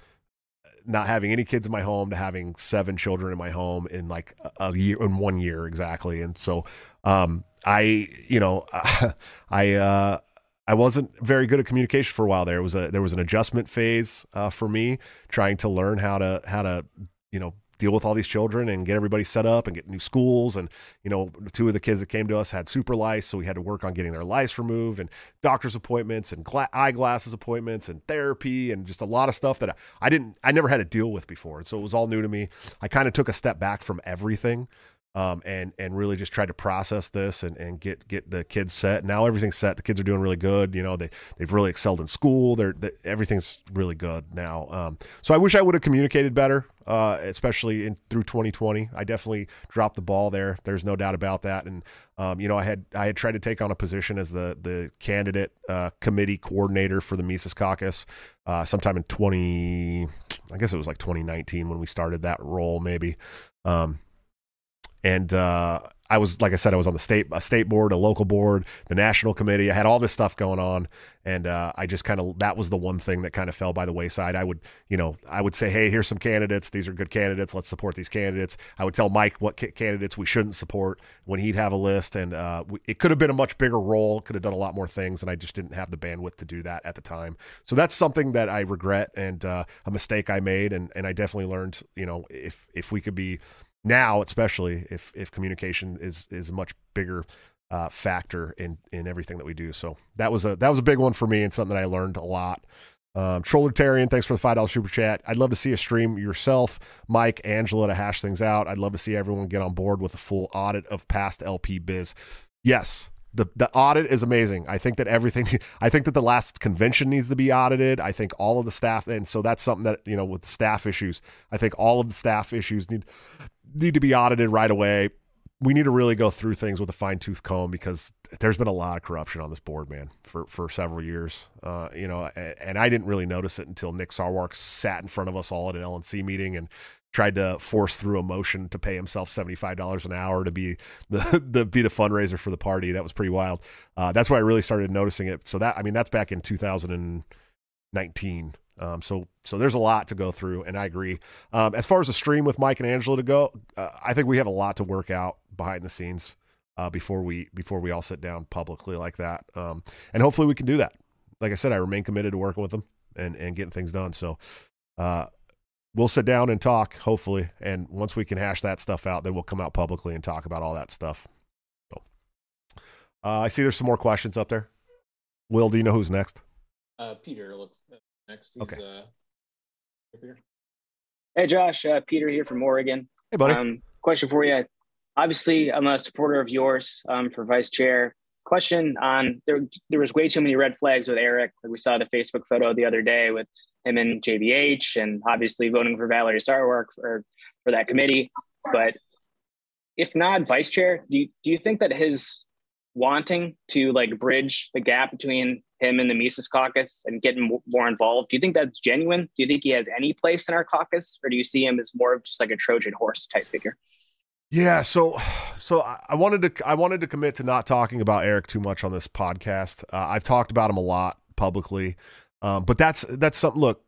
not having any kids in my home to having seven children in my home in like a year in one year exactly and so um i you know i uh I wasn't very good at communication for a while there. It was a there was an adjustment phase uh, for me trying to learn how to how to you know deal with all these children and get everybody set up and get new schools. And you know two of the kids that came to us had super lice so we had to work on getting their lice removed and doctor's appointments and gla- eyeglasses appointments and therapy and just a lot of stuff that I, I didn't I never had to deal with before. And so it was all new to me. I kind of took a step back from everything um, and and really just tried to process this and, and get get the kids set. Now everything's set. The kids are doing really good. You know, they they've really excelled in school. They're, they everything's really good now. Um, so I wish I would have communicated better, uh, especially in through 2020. I definitely dropped the ball there. There's no doubt about that. And um, you know, I had I had tried to take on a position as the the candidate uh, committee coordinator for the Mises Caucus uh, sometime in 20. I guess it was like 2019 when we started that role, maybe. Um, and uh, I was like I said, I was on the state a state board, a local board, the national committee. I had all this stuff going on, and uh, I just kind of that was the one thing that kind of fell by the wayside. I would, you know, I would say, hey, here's some candidates. These are good candidates. Let's support these candidates. I would tell Mike what ca- candidates we shouldn't support when he'd have a list, and uh, we, it could have been a much bigger role. Could have done a lot more things, and I just didn't have the bandwidth to do that at the time. So that's something that I regret and uh, a mistake I made, and and I definitely learned, you know, if if we could be now especially if if communication is is a much bigger uh, factor in in everything that we do. So that was a that was a big one for me and something that I learned a lot. Um, Trolletarian, thanks for the five dollars super chat. I'd love to see a stream yourself, Mike, Angela, to hash things out. I'd love to see everyone get on board with a full audit of past LP biz. Yes, the the audit is amazing. I think that everything. I think that the last convention needs to be audited. I think all of the staff, and so that's something that you know with staff issues. I think all of the staff issues need need to be audited right away. We need to really go through things with a fine tooth comb because there's been a lot of corruption on this board, man, for for several years. Uh, you know, and, and, I didn't really notice it until Nick Sarwark sat in front of us all at an LNC meeting and tried to force through a motion to pay himself seventy five dollars an hour to be the, the be the fundraiser for the party. That was pretty wild. Uh, that's why I really started noticing it. So that I mean, that's back in 2019. Um, so so there's a lot to go through, and I agree. Um, as far as the stream with Mike and Angela to go, uh, I think we have a lot to work out behind the scenes uh, before we before we all sit down publicly like that. Um, and hopefully we can do that. Like I said, I remain committed to working with them and and getting things done. So uh, we'll sit down and talk, hopefully, and once we can hash that stuff out, then we'll come out publicly and talk about all that stuff. So uh, I see there's some more questions up there. Will, do you know who's next? Uh, Peter looks next. He's, okay. Uh, here. Hey, Josh. Uh, Peter here from Oregon. Hey, buddy. Um, question for you. Obviously, I'm a supporter of yours um, for vice chair. Question on there. There was way too many red flags with Eric. Like we saw the Facebook photo the other day with him and JBH, and obviously voting for Valerie Sarwark for for that committee. But if not vice chair, do you, do you think that his wanting to like bridge the gap between him in the Mises caucus and getting more involved. Do you think that's genuine? Do you think he has any place in our caucus, or do you see him as more of just like a Trojan horse type figure? Yeah, so so I wanted to I wanted to commit to not talking about Eric too much on this podcast. Uh, I've talked about him a lot publicly, um, but that's that's something. Look,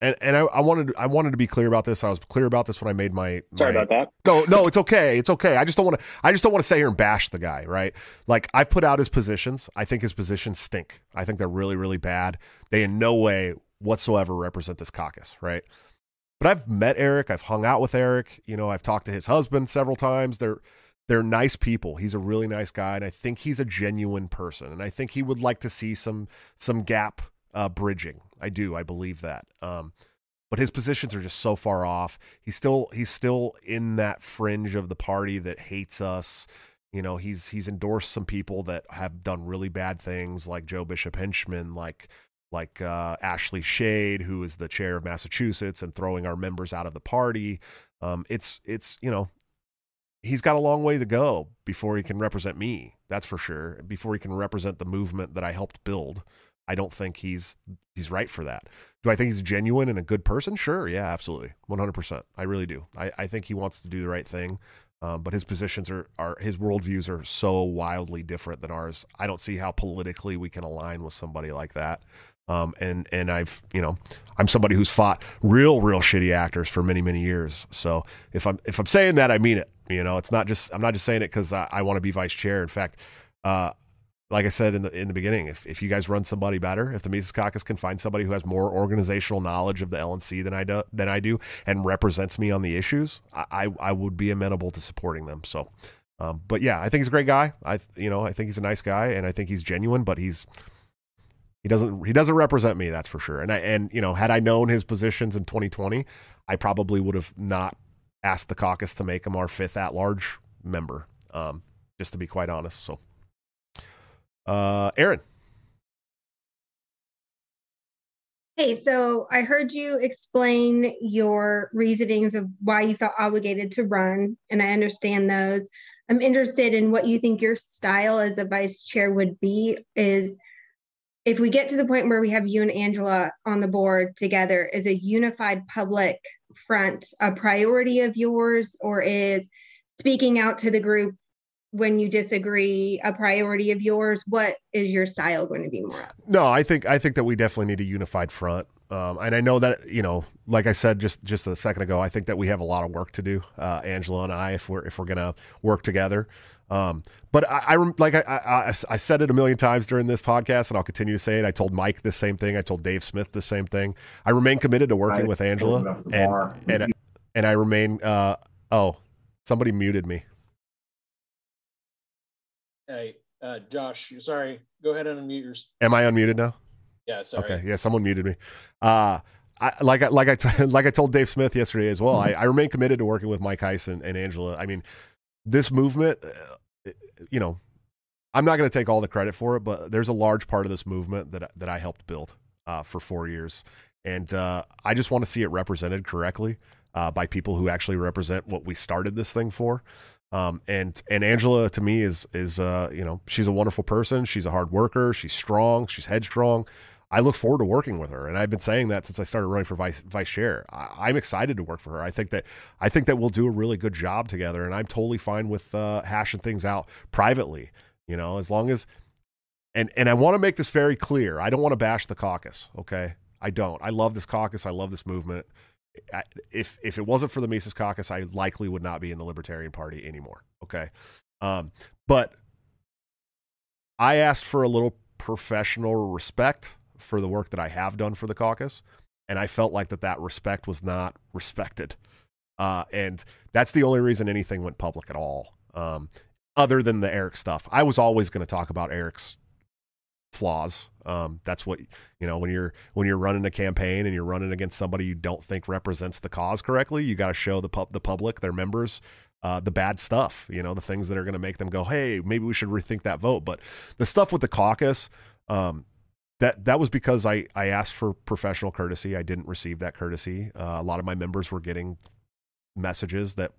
and and I, I, wanted I wanted to be clear about this. I was clear about this when I made my. Sorry my, about that. No, no, it's okay. It's okay. I just don't want to. I just don't want to sit here and bash the guy, right? Like I've put out his positions. I think his positions stink. I think they're really, really bad. They in no way whatsoever represent this caucus, right? But I've met Eric. I've hung out with Eric. You know, I've talked to his husband several times. They're they're nice people. He's a really nice guy, and I think he's a genuine person. And I think he would like to see some some gap uh, bridging. I do. I believe that. Um, but his positions are just so far off. He's still he's still in that fringe of the party that hates us. You know, he's he's endorsed some people that have done really bad things, like Joe Bishop Henchman, like like uh, Ashley Shade, who is the chair of Massachusetts, and throwing our members out of the party. Um, it's it's you know, he's got a long way to go before he can represent me. That's for sure. Before he can represent the movement that I helped build. I don't think he's he's right for that. Do I think he's genuine and a good person? Sure, yeah, absolutely, one hundred percent. I really do. I, I think he wants to do the right thing, um, but his positions are are his worldviews are so wildly different than ours. I don't see how politically we can align with somebody like that. Um, and and I've you know I'm somebody who's fought real real shitty actors for many many years. So if I'm if I'm saying that, I mean it. You know, it's not just I'm not just saying it because I, I want to be vice chair. In fact, uh, like I said in the in the beginning, if, if you guys run somebody better, if the Mises Caucus can find somebody who has more organizational knowledge of the LNC than I do than I do and represents me on the issues, I I, would be amenable to supporting them. So, um, but yeah, I think he's a great guy. I you know I think he's a nice guy and I think he's genuine, but he's he doesn't he doesn't represent me. That's for sure. And I and you know had I known his positions in 2020, I probably would have not asked the caucus to make him our fifth at large member. Um, just to be quite honest. So. Uh, Aaron. Hey, so I heard you explain your reasonings of why you felt obligated to run, and I understand those. I'm interested in what you think your style as a vice chair would be. Is if we get to the point where we have you and Angela on the board together, is a unified public front a priority of yours, or is speaking out to the group when you disagree a priority of yours what is your style going to be more of No, I think I think that we definitely need a unified front. Um, and I know that you know, like I said just just a second ago, I think that we have a lot of work to do, uh, Angela and I, if we're if we're gonna work together. Um, but I, I like I, I I said it a million times during this podcast, and I'll continue to say it. I told Mike the same thing. I told Dave Smith the same thing. I remain committed to working Right. with Angela, and and and I remain. Uh, oh, somebody muted me. Hey, uh, Josh, sorry. Go ahead and unmute yours. Am I unmuted now? Yeah, sorry. Okay, yeah, someone muted me. Uh, I, like I like I t- like I told Dave Smith yesterday as well. I, I remain committed to working with Mike Heisen and Angela. I mean, this movement, uh, you know, I'm not going to take all the credit for it, but there's a large part of this movement that that I helped build uh, for four years, and uh, I just want to see it represented correctly uh, by people who actually represent what we started this thing for. Um, and and Angela to me is is uh, you know she's a wonderful person. She's a hard worker. She's strong. She's headstrong. I look forward to working with her, and I've been saying that since I started running for vice vice chair. I, I'm excited to work for her. I think that I think that we'll do a really good job together, and I'm totally fine with uh, hashing things out privately. You know, as long as and and I want to make this very clear. I don't want to bash the caucus. Okay, I don't. I love this caucus. I love this movement. If if it wasn't for the Mises Caucus, I likely would not be in the Libertarian Party anymore. Okay, um, but I asked for a little professional respect for the work that I have done for the caucus, and I felt like that that respect was not respected, uh, and that's the only reason anything went public at all. Um, other than the Eric stuff, I was always going to talk about Eric's flaws. Um, that's what you know when you're when you're running a campaign and you're running against somebody you don't think represents the cause correctly. You got to show the pub the public, their members, uh, the bad stuff. You know the things that are going to make them go, "Hey, maybe we should rethink that vote." But the stuff with the caucus, um, that that was because I I asked for professional courtesy. I didn't receive that courtesy. Uh, a lot of my members were getting messages that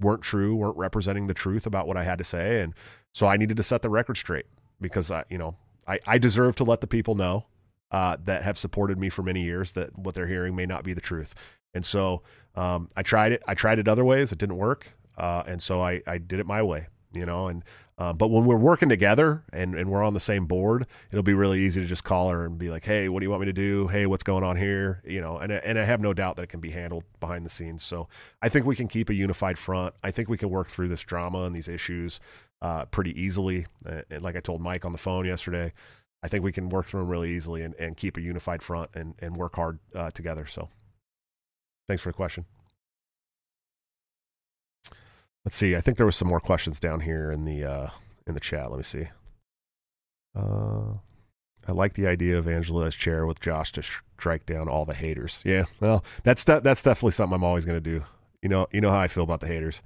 weren't true, weren't representing the truth about what I had to say, and so I needed to set the record straight because I, you know, I, I deserve to let the people know uh, that have supported me for many years that what they're hearing may not be the truth. And so um, I tried it. I tried it other ways. It didn't work. Uh, and so I, I did it my way, you know, and, um, but when we're working together and, and we're on the same board, it'll be really easy to just call her and be like, Hey, what do you want me to do? Hey, what's going on here? You know, and, and I have no doubt that it can be handled behind the scenes. So I think we can keep a unified front. I think we can work through this drama and these issues uh, pretty easily. Uh, like I told Mike on the phone yesterday, I think we can work through them really easily and, and keep a unified front and, and work hard uh, together. So thanks for the question. Let's see. I think there was some more questions down here in the uh, in the chat. Let me see. Uh, I like the idea of Angela as chair with Josh to strike down all the haters. Yeah, well, that's that's definitely something I'm always going to do. You know, you know how I feel about the haters.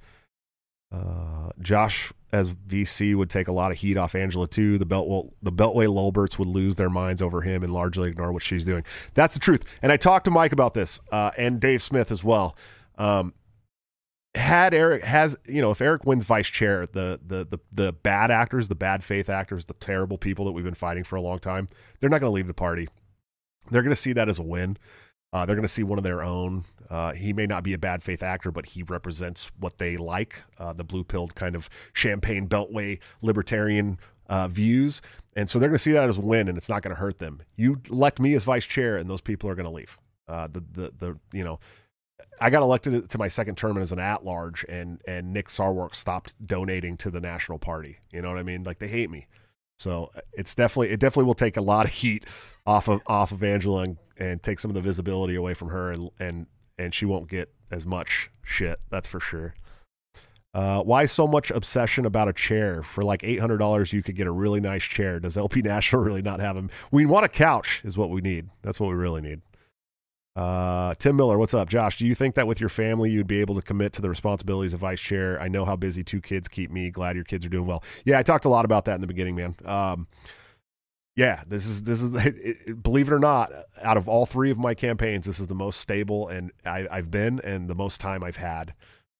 Uh, Josh as VC would take a lot of heat off Angela too. The Beltway, the Beltway Lulberts would lose their minds over him and largely ignore what she's doing. That's the truth. And I talked to Mike about this uh, and Dave Smith as well. Um, had Eric has you know if Eric wins vice chair, the the the the bad actors, the bad faith actors, the terrible people that we've been fighting for a long time, they're not going to leave the party. They're going to see that as a win. Uh, they're going to see one of their own. Uh, he may not be a bad faith actor, but he represents what they like uh, the blue pilled kind of champagne beltway libertarian uh, views. And so they're going to see that as a win, and it's not going to hurt them. You elect me as vice chair, and those people are going to leave. Uh, the, the, the, you know, I got elected to my second term as an at large, and, and Nick Sarwark stopped donating to the National Party. You know what I mean? Like they hate me. So uh, it's definitely it definitely will take a lot of heat off of off of Angela and, and take some of the visibility away from her and and and she won't get as much shit. That's for sure. Uh, why so much obsession about a chair? For like eight hundred dollars, you could get a really nice chair. Does LP National really not have them? We want a couch, is what we need. That's what we really need. Uh, Tim Miller, what's up, Josh? Do you think that with your family you'd be able to commit to the responsibilities of vice chair? I know how busy two kids keep me. Glad your kids are doing well. Yeah, I talked a lot about that in the beginning, man. Um, yeah, this is this is it, it, believe it or not, out of all three of my campaigns, this is the most stable and I, I've been and the most time I've had.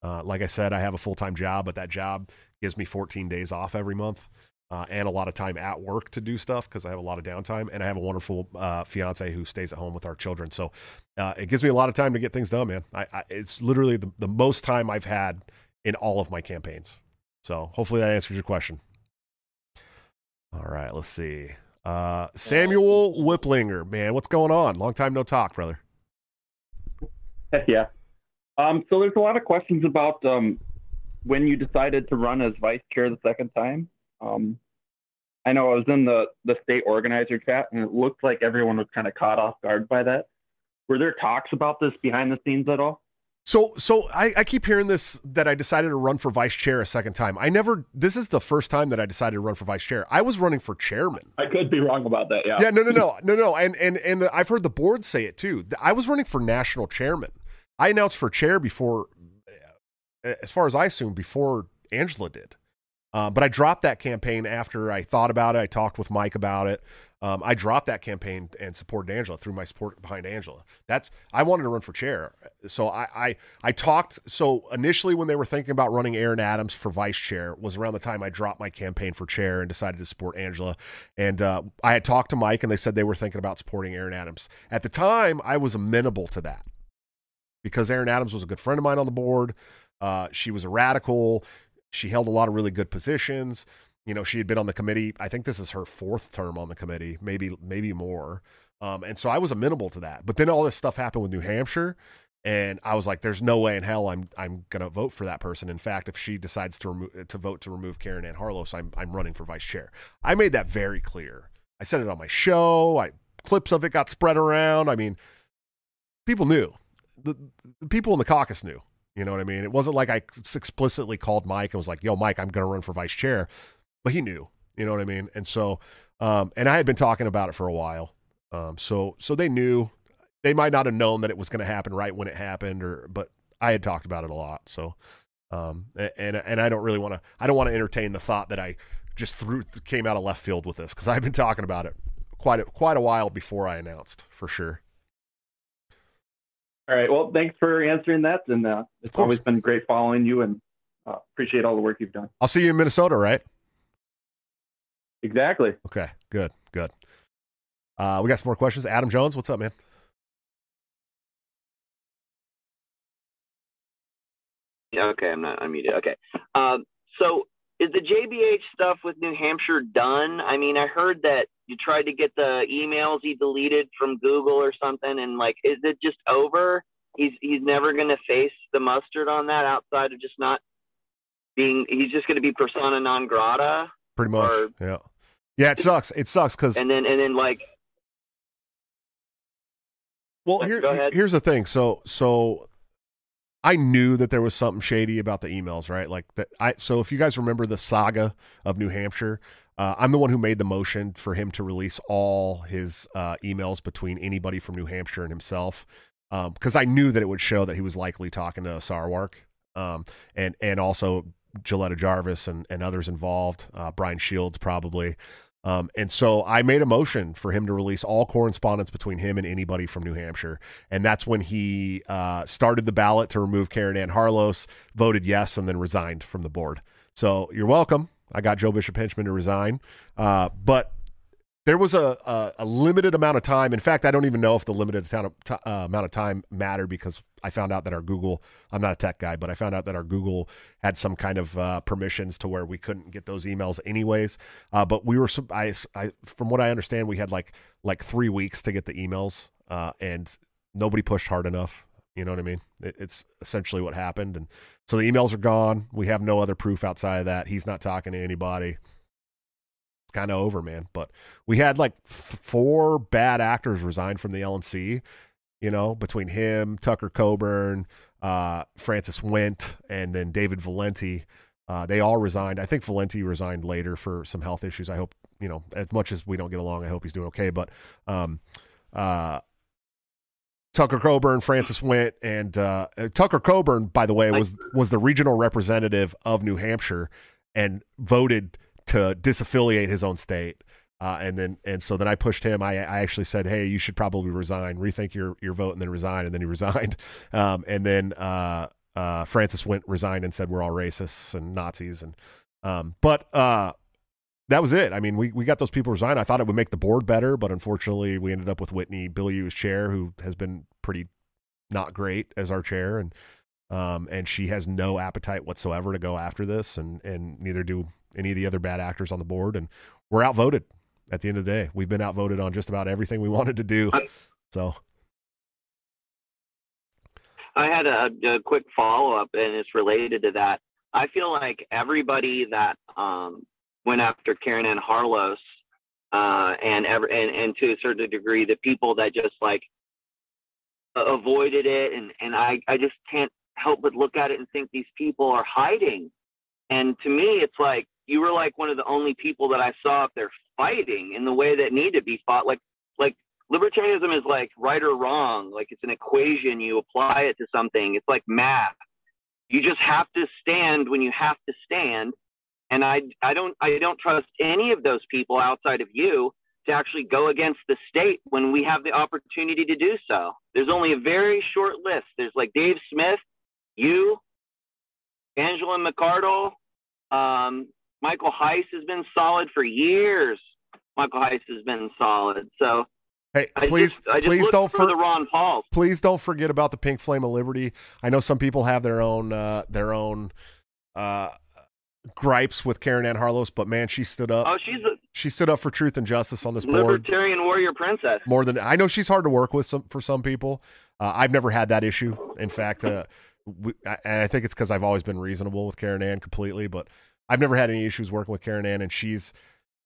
Uh, like I said, I have a full time job, but that job gives me 14 days off every month. Uh, and a lot of time at work to do stuff because I have a lot of downtime, and I have a wonderful uh, fiance who stays at home with our children. So uh, it gives me a lot of time to get things done, man. I, I, it's literally the, the most time I've had in all of my campaigns. So hopefully that answers your question. All right, let's see. Uh, Samuel Whiplinger, man, what's going on? Long time no talk, brother. yeah. Um, so there's a lot of questions about um, when you decided to run as vice chair the second time. Um, I know I was in the the state organizer chat, and it looked like everyone was kind of caught off guard by that. Were there talks about this behind the scenes at all? So, so I, I keep hearing this that I decided to run for vice chair a second time. I never. This is the first time that I decided to run for vice chair. I was running for chairman. I could be wrong about that. Yeah. Yeah. No. No. No. No. No. And and and the, I've heard the board say it too. I was running for national chairman. I announced for chair before, eh, as far as I assume, before Angela did. Um, but I dropped that campaign after I thought about it. I talked with Mike about it. Um, I dropped that campaign and supported Angela through my support behind Angela. That's I wanted to run for chair, so I, I I talked. So initially, when they were thinking about running Erin Adams for vice chair, was around the time I dropped my campaign for chair and decided to support Angela. And uh, I had talked to Mike, and they said they were thinking about supporting Erin Adams. At the time, I was amenable to that because Erin Adams was a good friend of mine on the board. Uh, she was a radical. She held a lot of really good positions. You know, she had been on the committee. I think this is her fourth term on the committee, maybe maybe more. Um, and so I was amenable to that. But then all this stuff happened with New Hampshire, and I was like, "There's no way in hell I'm I'm gonna vote for that person." In fact, if she decides to remove to vote to remove Caryn Ann Harlos, I'm I'm running for vice chair. I made that very clear. I said it on my show. I clips of it got spread around. I mean, people knew. The, the people in the caucus knew. You know what I mean? It wasn't like I explicitly called Mike and was like, "Yo, Mike, I'm going to run for vice chair," but he knew. You know what I mean? And so, um, and I had been talking about it for a while. Um, so, so they knew. They might not have known that it was going to happen right when it happened, or but I had talked about it a lot. So, um, and and I don't really want to. I don't want to entertain the thought that I just threw came out of left field with this because I've been talking about it quite a, quite a while before I announced for sure. All right. Well, thanks for answering that, and uh, it's always been great following you, and uh, appreciate all the work you've done. I'll see you in Minnesota, right? Exactly. Okay. Good. Good. Uh, we got some more questions. Adam Jones, what's up, man? Yeah. Okay. I'm not unmuted. Okay. Um, so is the JBH stuff with New Hampshire done? I mean, I heard that you tried to get the emails he deleted from Google or something, and like, is it just over? He's he's never going to face the mustard on that outside of just not being. He's just going to be persona non grata. Pretty much. Or- yeah. Yeah. It sucks. It sucks because And then and then like, Well, here, here's the thing. So, so I knew that there was something shady about the emails, right? Like that. I so if you guys remember the saga of New Hampshire, uh, I'm the one who made the motion for him to release all his uh, emails between anybody from New Hampshire and himself, because I knew that it would show that he was likely talking to Sarwark, um, and and also Gilletta Jarvis and and others involved, uh, Brian Shields probably. Um, and so I made a motion for him to release all correspondence between him and anybody from New Hampshire. And that's when he uh, started the ballot to remove Caryn Ann Harlos, voted yes, and then resigned from the board. So you're welcome. I got Joe Bishop Henchman to resign. Uh, but there was a, a, a limited amount of time. In fact, I don't even know if the limited amount of, ti- uh, amount of time mattered because I found out that our Google, I'm not a tech guy, but I found out that our Google had some kind of uh, permissions to where we couldn't get those emails anyways. Uh, but we were, I, I, from what I understand, we had like like three weeks to get the emails, uh, and nobody pushed hard enough. You know what I mean? It, it's essentially what happened, and so the emails are gone. We have no other proof outside of that. He's not talking to anybody kind of over, man. But we had like f- four bad actors resign from the LNC, you know, between him, Tucker Coburn, uh, Francis Wendt, and then David Valenti. Uh, they all resigned. I think Valenti resigned later for some health issues. I hope, you know, as much as we don't get along, I hope he's doing okay. But um, uh, Tucker Coburn, Francis Wendt, and uh, uh, Tucker Coburn, by the way, was was the regional representative of New Hampshire and voted to disaffiliate his own state. Uh, and then and so then I pushed him. I, I actually said, "Hey, you should probably resign, rethink your your vote, and then resign." And then he resigned. Um, and then uh, uh, Francis Wendt resigned and said, "We're all racists and Nazis." And um, but uh, that was it. I mean, we, we got those people resigned. I thought it would make the board better, but unfortunately, we ended up with Whitney Bilyeu as chair, who has been pretty not great as our chair, and Um, and she has no appetite whatsoever to go after this, and and neither do any of the other bad actors on the board. And we're outvoted at the end of the day. We've been outvoted on just about everything we wanted to do. So I had a, a quick follow up, and it's related to that. I feel like everybody that um, went after Caryn Ann Harlos, uh, and ever and, and to a certain degree, the people that just like avoided it, and and I I just can't help but look at it and think these people are hiding. And to me, it's like you were like one of the only people that I saw up there fighting in the way that need to be fought. Like like libertarianism is like right or wrong. Like it's an equation. You apply it to something. It's like math. You just have to stand when you have to stand. And I I don't I don't trust any of those people outside of you to actually go against the state when we have the opportunity to do so. There's only a very short list. There's like Dave Smith, you, Angela McArdle, um, Michael Heise has been solid for years. Michael Heise has been solid. So Hey, I please, just, I just please don't for for- the Ron Pauls. please don't forget about the pink flame of liberty. I know some people have their own uh, their own uh, gripes with Caryn Ann Harlos, but man, she stood up. Oh, she's a She stood up for truth and justice on this board libertarian warrior princess. more than I know. She's hard to work with some for some people. Uh, I've never had that issue. In fact, uh, we, I- and I think it's because I've always been reasonable with Caryn Ann completely. But I've never had any issues working with Caryn Ann, and she's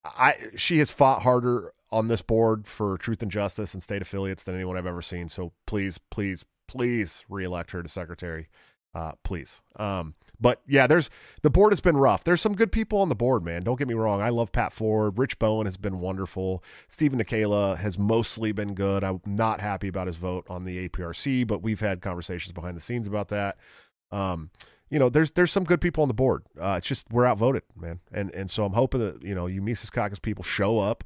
I she has fought harder on this board for truth and justice and state affiliates than anyone I've ever seen. So please, please, please reelect her to secretary. Uh, please. Um, but yeah, there's the board has been rough. There's some good people on the board, man. Don't get me wrong. I love Pat Ford. Rich Bowen has been wonderful. Steven Nekhaila has mostly been good. I'm not happy about his vote on the APRC, but we've had conversations behind the scenes about that. Um, you know, there's there's some good people on the board. Uh, it's just we're outvoted, man. And and so I'm hoping that you know you Mises Caucus people show up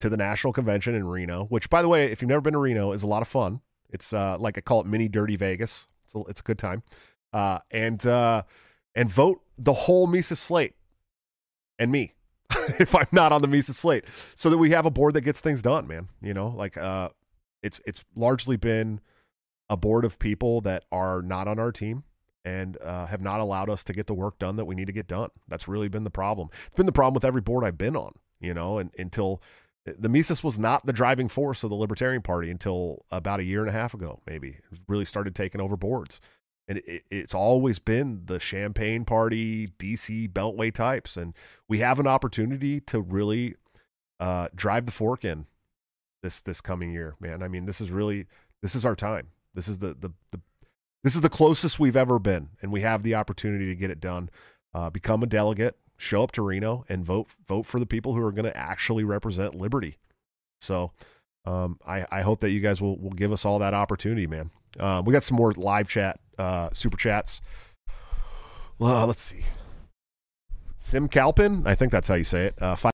to the national convention in Reno. Which, by the way, if you've never been to Reno, is a lot of fun. It's uh, like I call it mini dirty Vegas. It's a, it's a good time. Uh, and uh, and vote the whole Mises slate and me if I'm not on the Mises slate, so that we have a board that gets things done, man. You know, like uh, it's it's largely been a board of people that are not on our team and uh, have not allowed us to get the work done that we need to get done. That's really been the problem. It's been the problem with every board I've been on, you know, and until the Mises was not the driving force of the Libertarian Party until about a year and a half ago, maybe. It really started taking over boards. And it, it's always been the Champagne Party, DC Beltway types. And we have an opportunity to really uh, drive the fork in this this coming year, man. I mean, this is really this is our time. This is the the, the this is the closest we've ever been, and we have the opportunity to get it done. Uh, become a delegate, show up to Reno, and vote vote for the people who are going to actually represent liberty. So, um, I I hope that you guys will will give us all that opportunity, man. Uh, we got some more live chat, uh, super chats. Well, let's see. Sim Calpin, I think that's how you say it. Uh, five